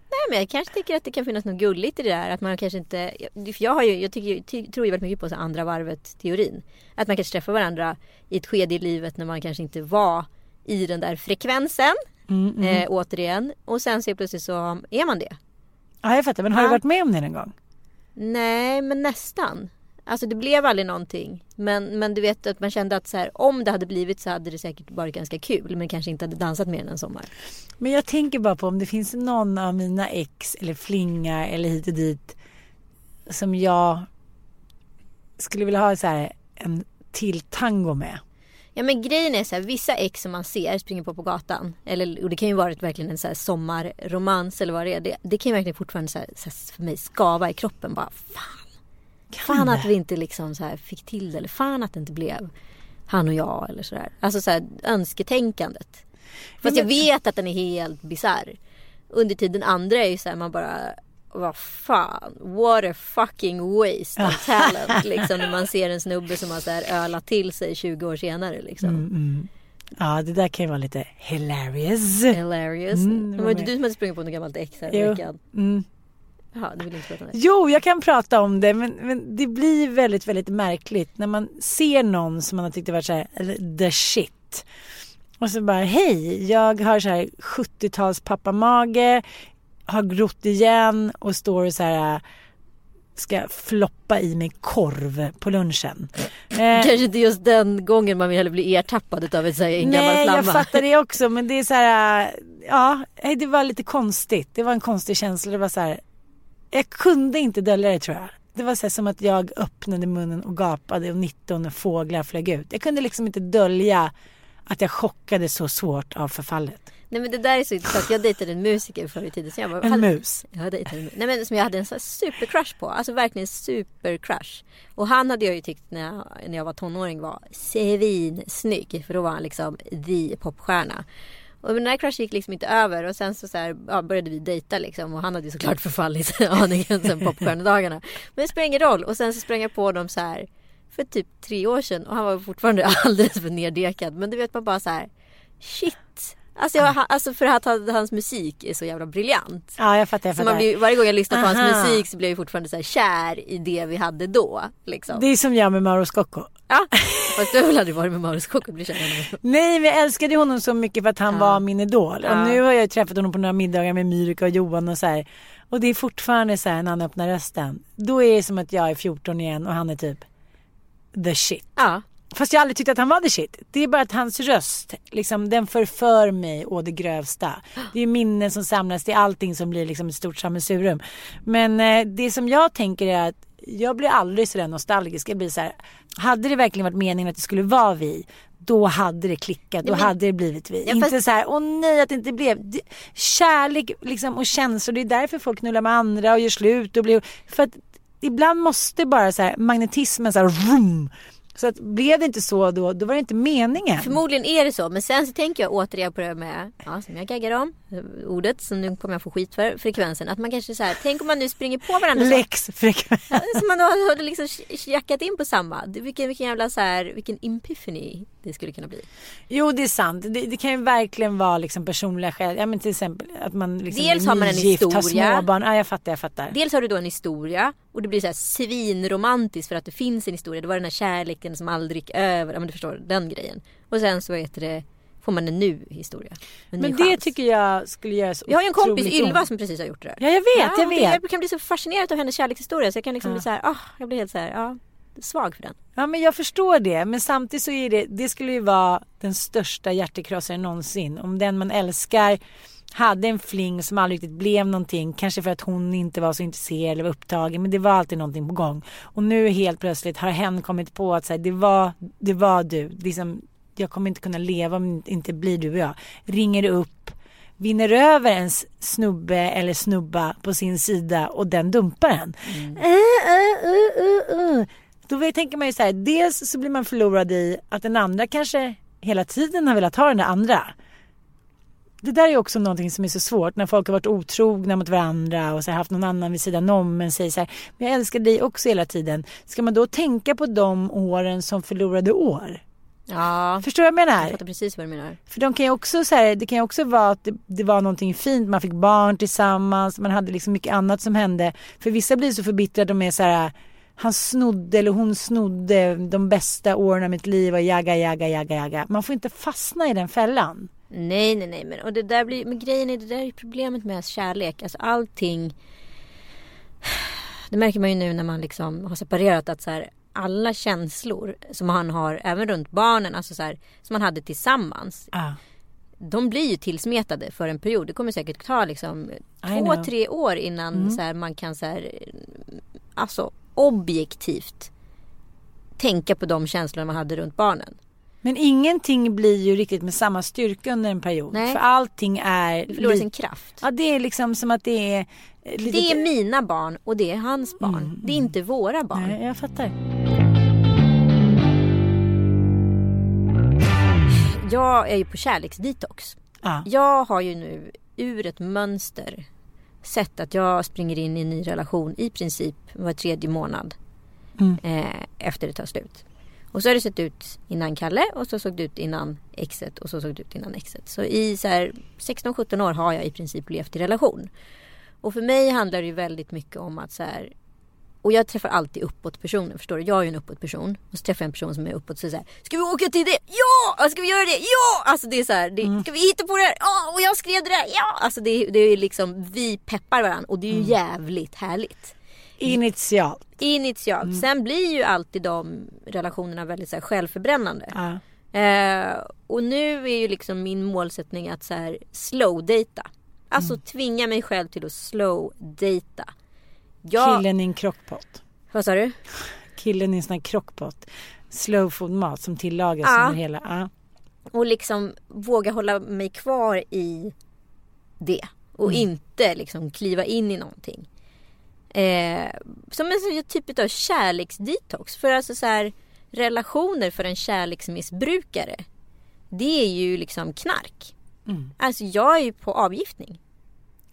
Nej men jag kanske tycker att det kan finnas något gulligt i det där. Att man kanske inte, jag, har ju, jag tycker, ty, tror ju väldigt mycket på så andra varvet teorin. Att man kanske träffar varandra i ett skede i livet när man kanske inte var i den där frekvensen. Mm, Eh, återigen. Och sen så plötsligt så är man det. Ja jag fattar men har Ja. du varit med om det någon gång? Nej, men nästan. Alltså det blev aldrig någonting. Men, men du vet att man kände att så här, om det hade blivit så hade det säkert varit ganska kul. Men kanske inte hade dansat mer än en sommar. Men jag tänker bara på om det finns någon av mina ex eller flingar eller hit och dit som jag skulle vilja ha så här en till tango med. Ja men grejen är så här, vissa ex som man ser springer på på gatan. Eller, och det kan ju vara verkligen en så här sommarromans eller vad det är. Det, det kan ju verkligen fortfarande så här, så här, för mig skava i kroppen. Bara fan. Fan att vi inte liksom så här fick till det. Eller fan att det inte blev han och jag eller sådär. Alltså så här, önsketänkandet. Fast jag vet att den är helt bisarr. Under tiden andra är ju så här man bara vad fan, what a fucking waste of talent. liksom när man ser en snubbe som har så här ölat till sig 20 år senare. Liksom. Mm, Ja det där kan ju vara lite hilarious. Hilarious. Mm, det var inte du som hade sprungit på något gammalt ex här Jo. veckan? Mm. Jaha, du vill inte prata om det? Jo, jag kan prata om det men, men det blir väldigt, väldigt märkligt när man ser någon som man har tyckt har varit så här, the shit. Och så bara, hej, jag har så här 70-tals pappamage, har grott igen och står så här ska floppa i mig korv på lunchen. Eh, Kanske inte just den gången man vill heller bli ertappad av ett, så här, en gammal Nej, flamma. jag fattar det också men det är så här, ja, nej, det var lite konstigt. Det var en konstig känsla. Det var så här, jag kunde inte dölja det tror jag. Det var så som att jag öppnade munnen och gapade och 19 fåglar flög ut. Jag kunde liksom inte dölja att jag chockade så svårt av förfallet. Nej men det där är så intressant. Jag dejtade en musiker förr i tiden. Så jag bara, En hade- mus. Jag dejtade en mus. Nej men som jag hade en supercrush på. Alltså verkligen supercrush. Och han hade jag ju tyckt när jag, när jag var tonåring var svinsnygg. För då var han liksom the popstjärna. Och den här crushen gick liksom inte över och sen så, så här, ja, började vi dejta liksom och han hade ju såklart förfallit aningen sen popstjärnedagarna. Men det spelar ingen roll och sen så sprang jag på dem så här för typ tre år sedan och han var fortfarande alldeles för neddekad. Men du vet man bara så här shit. Alltså, jag, alltså för att han- hans musik är så jävla briljant. Ja, jag fattar. Jag Så man fattar. blir, varje gång jag lyssnar på hans Aha. musik så blir jag fortfarande så här kär i det vi hade då. Liksom. Det är som jag med Mauro Scocco. Ja, fast du har väl aldrig varit med Mauro Scocco och blir kär i honom? Nej, men jag älskade honom så mycket för att han Ja. var min idol. Ja. Och nu har jag träffat honom på några middagar med Myrika och Johan och så här. Och det är fortfarande så här när han öppnar rösten. Då är det som att jag är 14 igen och han är typ the shit. Ja, Fast jag har aldrig tyckt att han var the shit. Det är bara att hans röst, liksom, den förför mig å det grövsta. Det är minnen som samlas, det är allting som blir liksom ett stort sammelsurium. Men eh, det som jag tänker är att jag blir aldrig sådär nostalgisk. Jag blir så här, hade det verkligen varit meningen att det skulle vara vi, då hade det klickat, då Ja, men- hade det blivit vi. Ja, inte fast- så här, åh nej att det inte blev. Det- Kärlek liksom, och känslor, det är därför folk knullar med andra och gör slut och blir, för att ibland måste bara så här, magnetismen så här, vroom. Så att blev det inte så då, då var det inte meningen. Förmodligen är det så. Men sen så tänker jag återigen på det här med, ja, som jag gaggar om, ordet som nu kommer jag få skit för, frekvensen. Att man kanske så här, tänk om man nu springer på varandra. så- Läxfrekvens. Som man då hade liksom jackat in på samma. Vilken, vilken jävla så här, vilken epiphany det skulle kunna bli. Jo det är sant. Det, det kan ju verkligen vara liksom personliga skäl. Ja men till exempel att man liksom Dels har man en har historia. småbarn. Ja jag fattar, jag fattar. Dels har du då en historia och det blir så här svinromantiskt för att det finns en historia. Det var den här kärleken som aldrig gick över. Ja men du förstår den grejen. Och sen så heter det, får man en nu historia. En Men det chans. tycker jag skulle göra så Vi har ju en kompis Ylva ont. som precis har gjort det där. Ja jag vet, jag och vet. Jag kan bli så fascinerad av hennes kärlekshistoria så jag kan liksom Ja. bli så här, ah, jag blir helt så här, ja, svag för den. Ja men jag förstår det. Men samtidigt så är det, det skulle ju vara den största hjärtekrossaren någonsin. Om den man älskar hade en fling som aldrig riktigt blev någonting. Kanske för att hon inte var så intresserad eller var upptagen. Men det var alltid någonting på gång. Och nu helt plötsligt har hen kommit på att så här, det, var, det var du. Liksom, jag kommer inte kunna leva om det inte blir du och jag. Ringer upp vinner över en s- snubbe eller snubba på sin sida och den dumpar en. Eh, uh, uh, uh. Då tänker man ju så här, dels så blir man förlorad i att den andra kanske hela tiden har velat ha den där andra. Det där är också någonting som är så svårt när folk har varit otrogna mot varandra och så här, haft någon annan vid sidan om men säger så här, men jag älskar dig också hela tiden. Ska man då tänka på de åren som förlorade år? Ja, Förstår du vad jag menar? jag fattar precis vad du menar. För de kan ju också så här, det kan ju också vara att det, det var någonting fint, man fick barn tillsammans, man hade liksom mycket annat som hände. För vissa blir så förbittrade, de är så här, han snodde eller hon snodde de bästa åren av mitt liv och jagga, jagga, jagga, jagga. Man får inte fastna i den fällan. Nej, nej, nej. Men, och det där blir, men grejen är, det där är problemet med kärlek. Alltså allting. Det märker man ju nu när man liksom har separerat att så här, alla känslor som han har, även runt barnen, alltså så här, som man hade tillsammans. Ah. De blir ju tillsmetade för en period. Det kommer säkert ta liksom I två, know. tre år innan så här, man kan så här, alltså objektivt tänka på de känslor man hade runt barnen. Men ingenting blir ju riktigt med samma styrka under en period. Nej. För allting är... Det förlorar sin kraft. Ja, det är liksom som att det är... eh, Lite... Det är mina barn och det är hans barn. Det är inte våra barn. Nej, jag fattar. Jag är ju på kärleksdetox. Ja. Jag har ju nu ur ett mönster sett att jag springer in i en ny relation i princip var tredje månad Mm. eh, efter det tar slut. Och så har det sett ut innan Kalle och så såg det ut innan exet och så såg det ut innan exet. Så i så här 16-17 år har jag i princip levt i relation. Och för mig handlar det ju väldigt mycket om att så här och jag träffar alltid uppåt personer, förstår du? Jag är ju en uppåt person. Och så träffar jag en person som är uppåt så säger Ska vi åka till det? Ja! Ska vi göra det? Ja! Alltså det är så här, det, ska vi hitta på det här? Ja! Och jag skrev det där? Ja! Alltså det, det är liksom, vi peppar varandra och det är ju jävligt härligt. Initialt. Initialt. Sen blir ju alltid de relationerna väldigt så här självförbrännande. Ja. Eh, och nu är ju liksom min målsättning att så här slow-data. Alltså tvinga mig själv till att slow-data. Jag, Killen i en crockpot. Vad sa du? Killen i en sån här. Slow food mat som tillagas Ja. under hela. Ja. Och liksom våga hålla mig kvar i det. Och inte liksom kliva in i någonting. Eh, som en typ av kärleksdetox. För alltså så här, relationer för en kärleksmissbrukare. Det är ju liksom knark. Alltså jag är ju på avgiftning.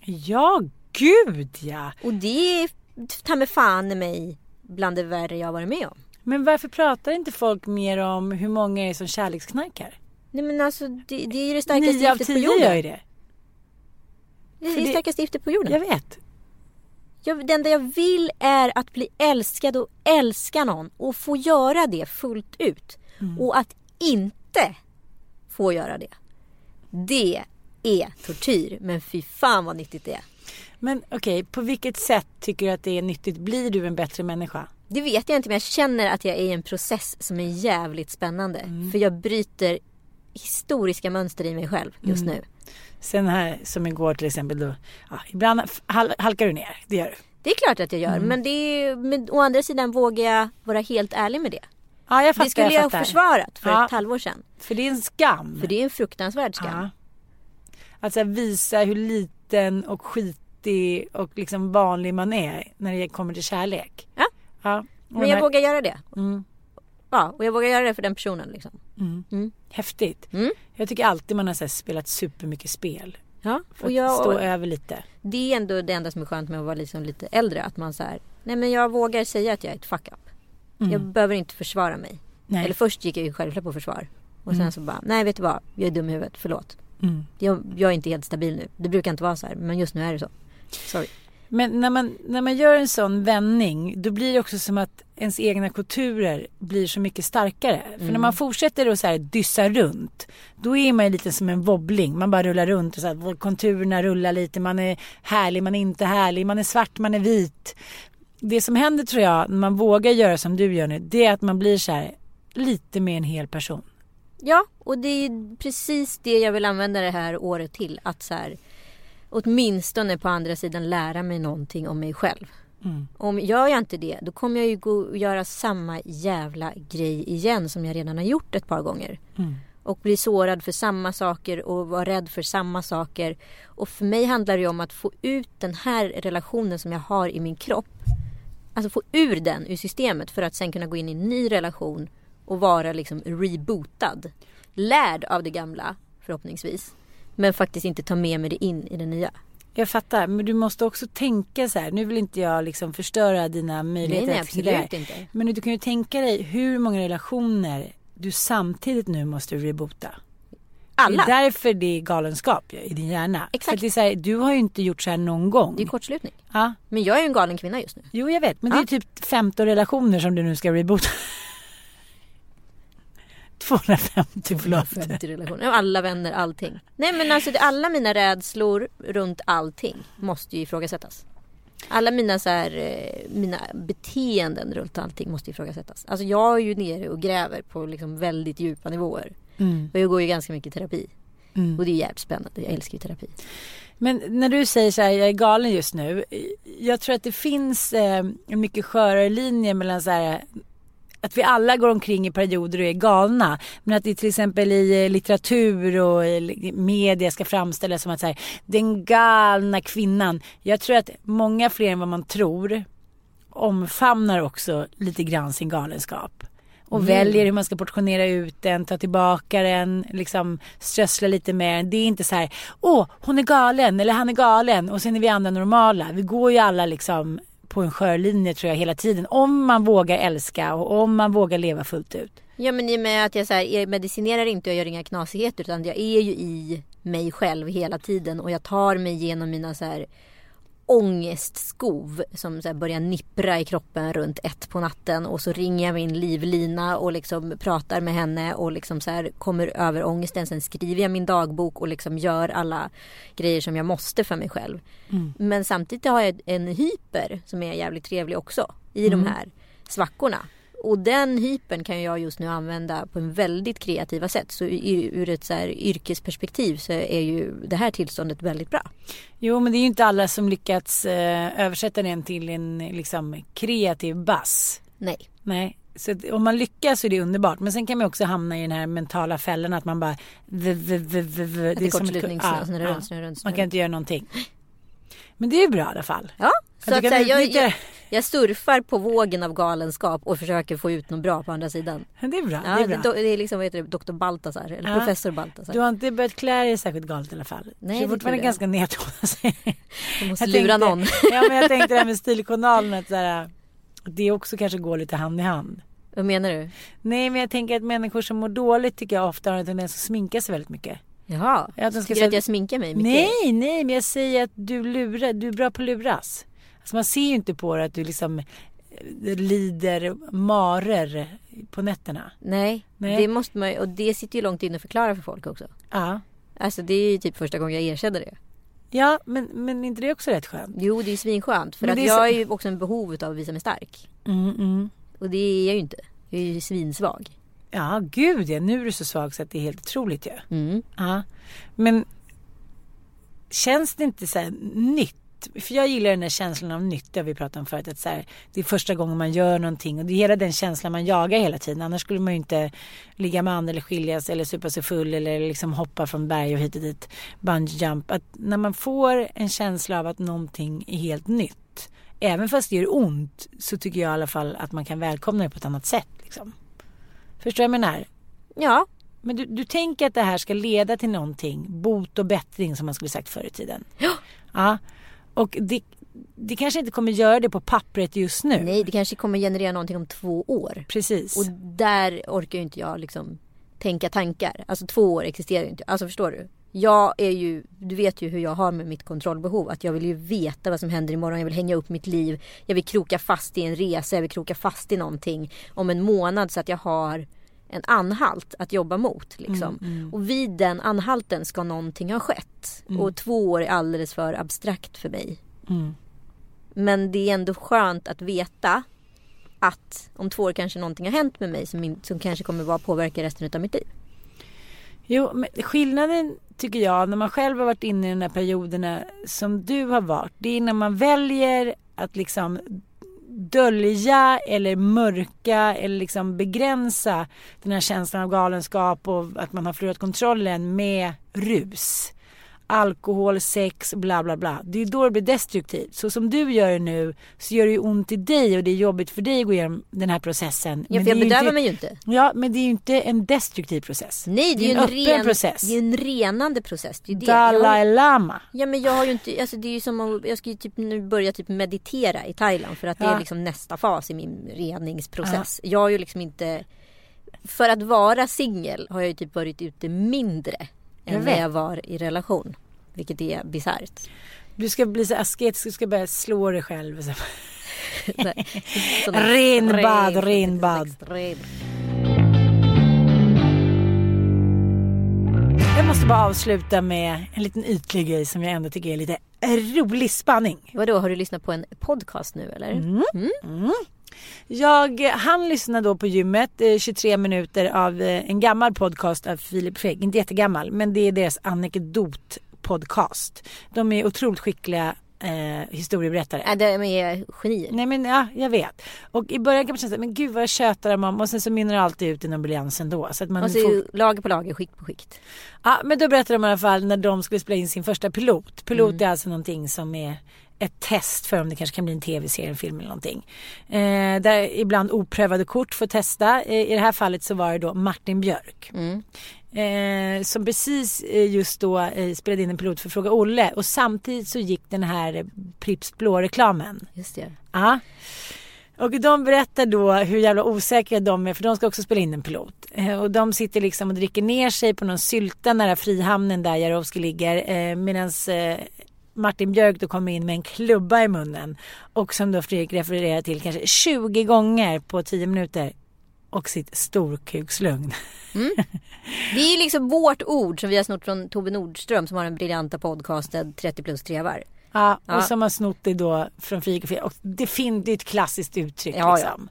ja, gud ja. Och det är ta med fan i mig bland det värre jag har varit med om. Men varför pratar inte folk mer om hur många är som kärleksknarkar? Nej men alltså det, det är ju det starkaste Nio av giftet på tio jorden. gör ju det. Det är det det- starkaste giftet på jorden. Jag vet. Jag, det enda jag vill är att bli älskad och älska någon och få göra det fullt ut. Mm. Och att inte få göra det. Det är tortyr. Men fy fan vad nyttigt det är. Men okej, på vilket sätt tycker du att det är nyttigt? Blir du en bättre människa? Det vet jag inte men jag känner att jag är i en process som är jävligt spännande. Mm. För jag bryter historiska mönster i mig själv Mm. just nu. Sen här som igår till exempel då. Ja, ibland hal- halkar du ner, det gör du. Det är klart att jag gör. Men, det är, men å andra sidan vågar jag vara helt ärlig med det. Ja, jag fattar. Det skulle jag, ha försvarat för Ja. ett halvår sedan. För det är en skam. För det är en fruktansvärd skam. Ja. Att så visa hur liten och skitig och liksom vanlig man är när det kommer till kärlek. Ja. Ja. Och Men jag här- vågar göra det. Mm. Ja, och jag vågar göra det för den personen liksom. Häftigt. Mm. Jag tycker alltid man har så här, spelat supermycket spel. Ja, För och att jag, stå över lite. det är ändå det enda som är skönt med att vara liksom lite äldre. Att man så här, nej men jag vågar säga att jag är ett fuck up. Jag behöver inte försvara mig. Mm. Nej. Eller först gick jag ju självklart på försvar. Och sen så bara, nej vet du vad, jag är dum i huvudet, förlåt. Mm. Jag, jag är inte helt stabil nu. Det brukar inte vara så här, men just nu är det så. Sorry. Men när man, när man gör en sån vändning då blir det också som att ens egna kulturer blir så mycket starkare. För när man fortsätter att så här dyssa runt då är man ju lite som en wobbling. Man bara rullar runt och så här, konturerna rullar lite. Man är härlig, man är inte härlig, man är svart, man är vit. Det som händer tror jag när man vågar göra som du gör nu det är att man blir så här lite mer en hel person. Ja, och det är precis det jag vill använda det här året till. Att så här, åtminstone på andra sidan lära mig någonting om mig själv. Om gör jag inte det, då kommer jag ju gå och göra samma jävla grej igen som jag redan har gjort ett par gånger. Och bli sårad för samma saker och vara rädd för samma saker. Och för mig handlar det ju om att få ut den här relationen som jag har i min kropp. Alltså få ur den ur systemet för att sen kunna gå in i en ny relation och vara liksom rebootad. Lärd av det gamla förhoppningsvis. Men faktiskt inte ta med mig det in i det nya. Jag fattar, men du måste också tänka så här. Nu vill inte jag liksom förstöra dina möjligheter. Nej, nej, absolut inte. Men du kan ju tänka dig hur många relationer du samtidigt nu måste reboota. Alla. Det är därför det är galenskap i din hjärna. Exakt. För det är här, du har ju inte gjort så här någon gång. Det är kortslutning. ja. Men jag är ju en galen kvinna just nu. Jo, jag vet. Men det är Ja. typ 15 relationer som du nu ska reboota. 250, förlåt. 50 relationer. Alla vänner, allting. Nej men alltså alla mina rädslor runt allting måste ju ifrågasättas. Alla mina, så här, eh, mina beteenden runt allting måste ifrågasättas. Alltså jag är ju nere och gräver på liksom väldigt djupa nivåer. Mm. Och jag går ju ganska mycket i terapi. Och det är jävligt spännande. Jag älskar ju terapi. Men när du säger så här, jag är galen just nu. Jag tror att det finns eh, en mycket skörare linje mellan så här, att vi alla går omkring i perioder och är galna. Men att det till exempel i eh, litteratur och i media ska framställas som att så här, den galna kvinnan. Jag tror att många fler än vad man tror omfamnar också lite grann sin galenskap. Och väljer hur man ska portionera ut den, ta tillbaka den, liksom strössla lite med den. Det är inte så här, åh hon är galen eller han är galen och sen är vi andra normala. Vi går ju alla liksom på en skörlinje tror jag hela tiden. Om man vågar älska och om man vågar leva fullt ut. Ja men i och med att jag, så här, jag medicinerar inte och jag gör inga knasigheter utan jag är ju i mig själv hela tiden och jag tar mig igenom mina så här ångestskov som så börjar nippra i kroppen runt ett på natten och så ringer jag min livlina och liksom pratar med henne och liksom så kommer över ångesten. Sen skriver jag min dagbok och liksom gör alla grejer som jag måste för mig själv. Men samtidigt har jag en hyper som är jävligt trevlig också i de här svackorna. Och den hypen kan jag just nu använda på en väldigt kreativa sätt. Så ur, ett så här yrkesperspektiv så är ju det här tillståndet väldigt bra. Jo men det är ju inte alla som lyckats eh, översätta den till en liksom kreativ bass. Nej. Nej. Så om man lyckas så är det underbart. Men sen kan man också hamna i den här mentala fällan att man bara... V, v, v, v, det är kortslutning, snurra snurra runt, Man snurra kan inte göra någonting. Men det är ju bra i alla fall. Ja, så Jag att, så här, jag, jag. Jag surfar på vågen av galenskap och försöker få ut något bra på andra sidan. Det är bra. Ja, det är bra. det är liksom vad heter det, Dr. Baltasar eller Ja. professor Baltasar. Du har inte börjat klä dig särskilt galet i alla fall. Nej, du är fortfarande ganska nedtonad. Jag måste Jag lura tänkte- någon. ja men jag tänkte det här med stiljournalen att här, det också kanske går lite hand i hand. Vad menar du? Nej men jag tänker att människor som mår dåligt tycker jag ofta har en tendens att sminka sig väldigt mycket. Jaha, Ja, att de ska tycker du säga- att jag sminkar mig mycket? Nej, nej, men jag säger att du lurar, du är bra på att luras. Alltså man ser ju inte på dig att du liksom eh, lider marer på nätterna. Nej, Nej. det måste man och det sitter ju långt inne att förklara för folk också. Ja, Alltså det är ju typ första gången jag erkänner det. ja men, men inte det också rätt skönt? Jo, det är ju svinskönt. För Men att det är jag så- är ju också en behov av att visa mig stark. Mm, mm. Och det är jag ju inte. Jag är ju svinsvag. Ja, gud ja, nu är du så svag så att det är helt otroligt ju. Mm. Ja. Men känns det inte så här nytt nytt. För jag gillar den där känslan av nytt, det vi pratat om förut. Att så här, det är första gången man gör någonting och det är hela den känslan man jagar hela tiden. Annars skulle man ju inte ligga med andra eller skiljas eller supa sig full eller liksom hoppa från berg och hit och dit. Bungee jump. Att när man får en känsla av att någonting är helt nytt. Även fast det gör ont så tycker jag i alla fall att man kan välkomna det på ett annat sätt. Liksom. Förstår du vad jag menar? Ja, Men du, du tänker att det här ska leda till någonting, bot och bättring som man skulle sagt förr i tiden. Ja. Ja. Och det, det kanske inte kommer göra det på pappret just nu. nej det kanske kommer generera någonting om två år. Precis. Och där orkar ju inte jag liksom tänka tankar. Alltså två år existerar ju inte. Alltså förstår du? Jag är ju, du vet ju hur jag har med mitt kontrollbehov. Att jag vill ju veta vad som händer imorgon. Jag vill hänga upp mitt liv. Jag vill kroka fast i en resa. Jag vill kroka fast i någonting om en månad så att jag har en anhalt att jobba mot. Liksom. Och vid den anhalten ska någonting ha skett. Och två år är alldeles för abstrakt för mig. Mm. Men det är ändå skönt att veta att om två år kanske någonting har hänt med mig som, som kanske kommer vara påverka resten av mitt liv. Jo, men skillnaden tycker jag när man själv har varit inne i de här perioderna som du har varit. Det är när man väljer att liksom dölja eller mörka eller liksom begränsa den här känslan av galenskap och att man har förlorat kontrollen med rus. Alkohol, sex, bla bla bla. Det är då det blir destruktivt. Så som du gör det nu så gör det ju ont i dig och det är jobbigt för dig att gå igenom den här processen. Ja, Men för jag bedövar inte- mig ju inte. Ja, men det är ju inte en destruktiv process. Nej, det är ju en, en öppen ren, process. Det är en renande process. Det är det. Har, Dalai Lama. ja men jag har ju inte, alltså det är ju som att, jag ska ju typ nu börja typ meditera i Thailand för att det Ja. är liksom nästa fas i min reningsprocess. Jag har ju liksom inte, för att vara singel har jag ju typ varit ute mindre än vet. när jag var i relation. Vilket är bisarrt. Du ska bli så asketisk, du ska börja slå dig själv. Renbad, renbad. extrem. Jag måste bara avsluta med en liten ytlig grej som jag ändå tycker är lite rolig spanning. Vadå, har du lyssnat på en podcast nu eller? Mm. Jag hann lyssna då på gymmet, eh, 23 minuter av eh, en gammal podcast av Filip Fredrik, inte jättegammal, men det är deras anekdotpodcast. De är otroligt skickliga eh, historieberättare. Äh, de är genier. Nej men ja, jag vet. Och i början kan man känna men gud vad jag tjötar om och sen så mynnar det alltid ut i någon briljans ändå. Så att man Och så får... lager på lager, skikt på skikt. Ja men då berättade de i alla fall när de skulle spela in sin första pilot. Pilot är alltså någonting som är ett test för om det kanske kan bli en tv-serie, en film eller någonting. Eh, där ibland oprövade kort får testa. Eh, I det här fallet så var det då Martin Björk. Eh, som precis eh, just då eh, spelade in en pilot för Fråga Olle och samtidigt så gick den här eh, Pripps blå-reklamen. Just det. Ja. Och de berättar då hur jävla osäkra de är för de ska också spela in en pilot. Eh, och de sitter liksom och dricker ner sig på någon sylta nära Frihamnen där Jarowski ligger. Eh, Medan eh, Martin Björk då kommer in med en klubba i munnen. Och som då Fredrik refererar till kanske 20 gånger på 10 minuter. Och sitt storkukslugn. Det är ju liksom vårt ord som vi har snott från Tove Nordström som har den briljanta podcasten 30 plus trevar. Ja, och Ja. som har snott det då från Fredrik och det, fin- det är ett klassiskt uttryck. Ja, liksom.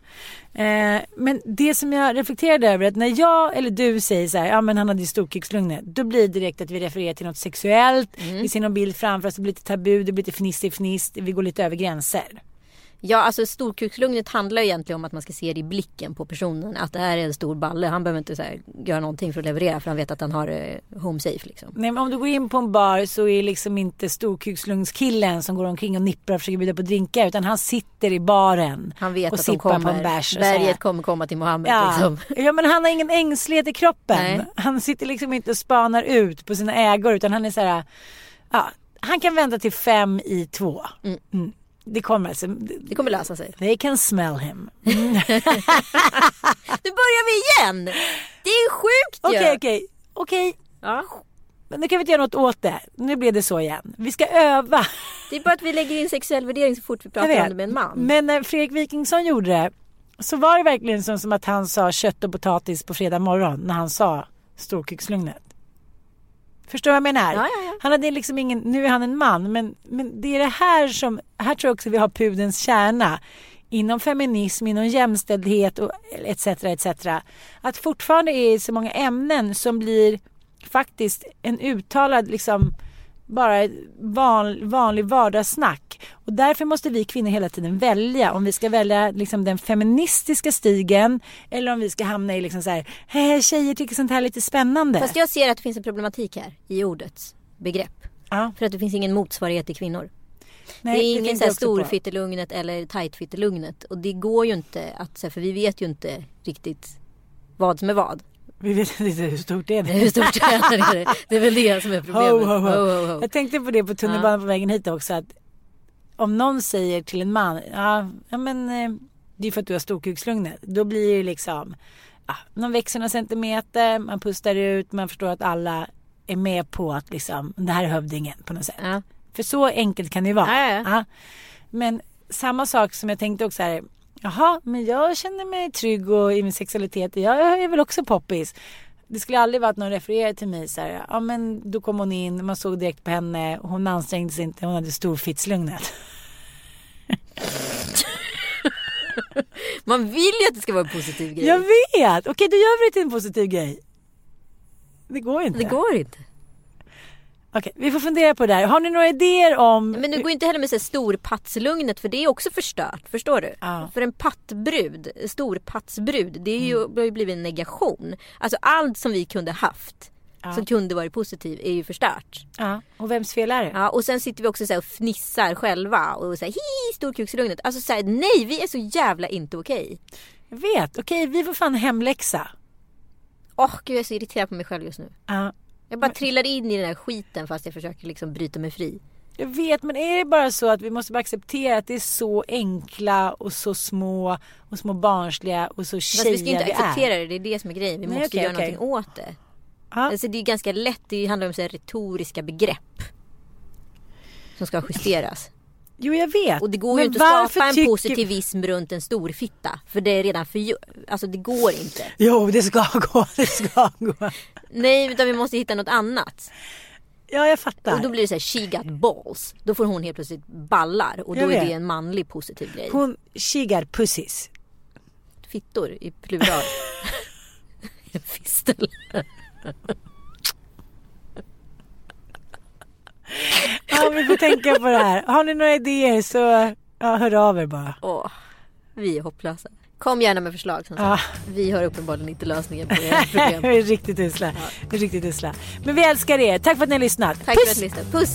Eh, men det som jag reflekterade över att när jag eller du säger så här, ja men han hade ju storkukslugnet. Då blir det direkt att vi refererar till något sexuellt. Vi ser någon bild framför oss, det blir lite tabu, det blir lite fnissig fniss, vi går lite över gränser. Ja, alltså storkukslugnet handlar egentligen om att man ska se det i blicken på personen. Att det här är en stor balle. Han behöver inte så här, göra någonting för att leverera för han vet att han har eh, home safe liksom. Nej, men om du går in på en bar så är liksom inte storkukslungskillen som går omkring och nipprar och försöker bjuda på drinkar utan han sitter i baren Han vet och att sippar kommer. på en bärs. berget kommer komma till Mohammed Ja. liksom. ja men han har ingen ängslighet i kroppen. Nej. Han sitter liksom inte och spanar ut på sina ägor utan han är så här. Ja, han kan vänta till fem i två. Mm. Det kommer alltså. Det kommer lösa sig. They can smell him. Nu börjar vi igen! Det är sjukt ju! Okej okej. Okej. Ja. Men nu kan vi inte göra något åt det. Nu blev det så igen. Vi ska öva. Det är bara att vi lägger in sexuell värdering så fort vi pratar om det med en man. Men när Fredrik Wikingsson gjorde det så var det verkligen som, som att han sa kött och potatis på fredag morgon när han sa storkukslugnet. Förstår du vad jag menar? Ja, ja, ja. Han hade liksom ingen, nu är han en man men, men det är det här som, här tror jag också vi har pudens kärna inom feminism, inom jämställdhet och etc. etc. Att fortfarande är så många ämnen som blir faktiskt en uttalad liksom bara ett van, vanlig vardagssnack. Och därför måste vi kvinnor hela tiden välja om vi ska välja liksom den feministiska stigen eller om vi ska hamna i liksom så här, "Hej, tjejer tycker sånt här är lite spännande. Fast jag ser att det finns en problematik här i ordets begrepp. ja, För att det finns ingen motsvarighet till kvinnor. nej, det är ingen så här storfittelugnet eller tajtfittelugnet. Och det går ju inte att, här, för vi vet ju inte riktigt vad som är vad. Vi vet inte hur stort det är. Hur stort är det? Det är väl det som är problemet. Ho, ho, ho. Ho. Jag tänkte på det på tunnelbanan på vägen hit också. Att om någon säger till en man, ja, ja men eh, det är för att du har storkukslugnet. Då blir det ju liksom, ja, man växer några centimeter, man pustar ut, man förstår att alla är med på att liksom, det här är hövdingen på något sätt. Ja. För så enkelt kan det ju vara. Ja. Men samma sak som jag tänkte också här. Jaha, men jag känner mig trygg och i min sexualitet. Jag är väl också poppis. Det skulle aldrig vara att någon refererade till mig så här. Ja men då kom hon in, man såg direkt på henne. Hon ansträngde sig inte, hon hade storfittslugnet. Man vill ju att det ska vara en positiv grej. Jag vet! Okej, då gör vi det till en positiv grej. Det går inte. Det går inte. Okej, vi får fundera på det här. Har ni några idéer om... Men du går inte heller med här storpatslugnet för det är också förstört. Förstår du? Ja. För en pattbrud, storpattsbrud, det är ju, det har ju blivit en negation. Alltså allt som vi kunde haft som kunde varit positiv är ju förstört. Ja, och vems fel är det? Ja, och sen sitter vi också så och fnissar själva och säger hi storkukslugnet. Alltså så här, nej vi är så jävla inte okej. Jag vet. Okej, vi får fan hemläxa. Åh gud jag är så irriterad på mig själv just nu. Ja, Jag bara trillar in i den här skiten fast jag försöker liksom bryta mig fri. Jag vet, men är det bara så att vi måste bara acceptera att det är så enkla och så små och små barnsliga och så Fast vi ska ju tjejiga inte vi acceptera är? det, det är det som är grejen. Vi Nej, måste okej, göra okej. någonting åt det. Ja, Alltså det är ganska lätt, det handlar om så retoriska begrepp. Som ska justeras. Jo, jag vet. Och det går Men ju inte att skapa en tycker- positivism runt en stor fitta. För det är redan för Alltså det går inte. Jo, det ska gå, det ska gå. Nej, utan vi måste hitta något annat. Ja, jag fattar. Och då blir det så här, she got balls. Då får hon helt plötsligt ballar. Och då är det en manlig positiv grej. Hon kigar pussis. Fittor i plural. Fistel. Ja, vi får tänka på det här. Har ni några idéer så ja, hör av er bara. Åh, vi är hopplösa. Kom gärna med förslag som sagt. Vi har uppenbarligen inte lösningen på era problem. vi är riktigt usla. Vi är riktigt usla. Men vi älskar er. Tack för att ni har lyssnat. Tack Puss! för att ni lyssnade. Puss!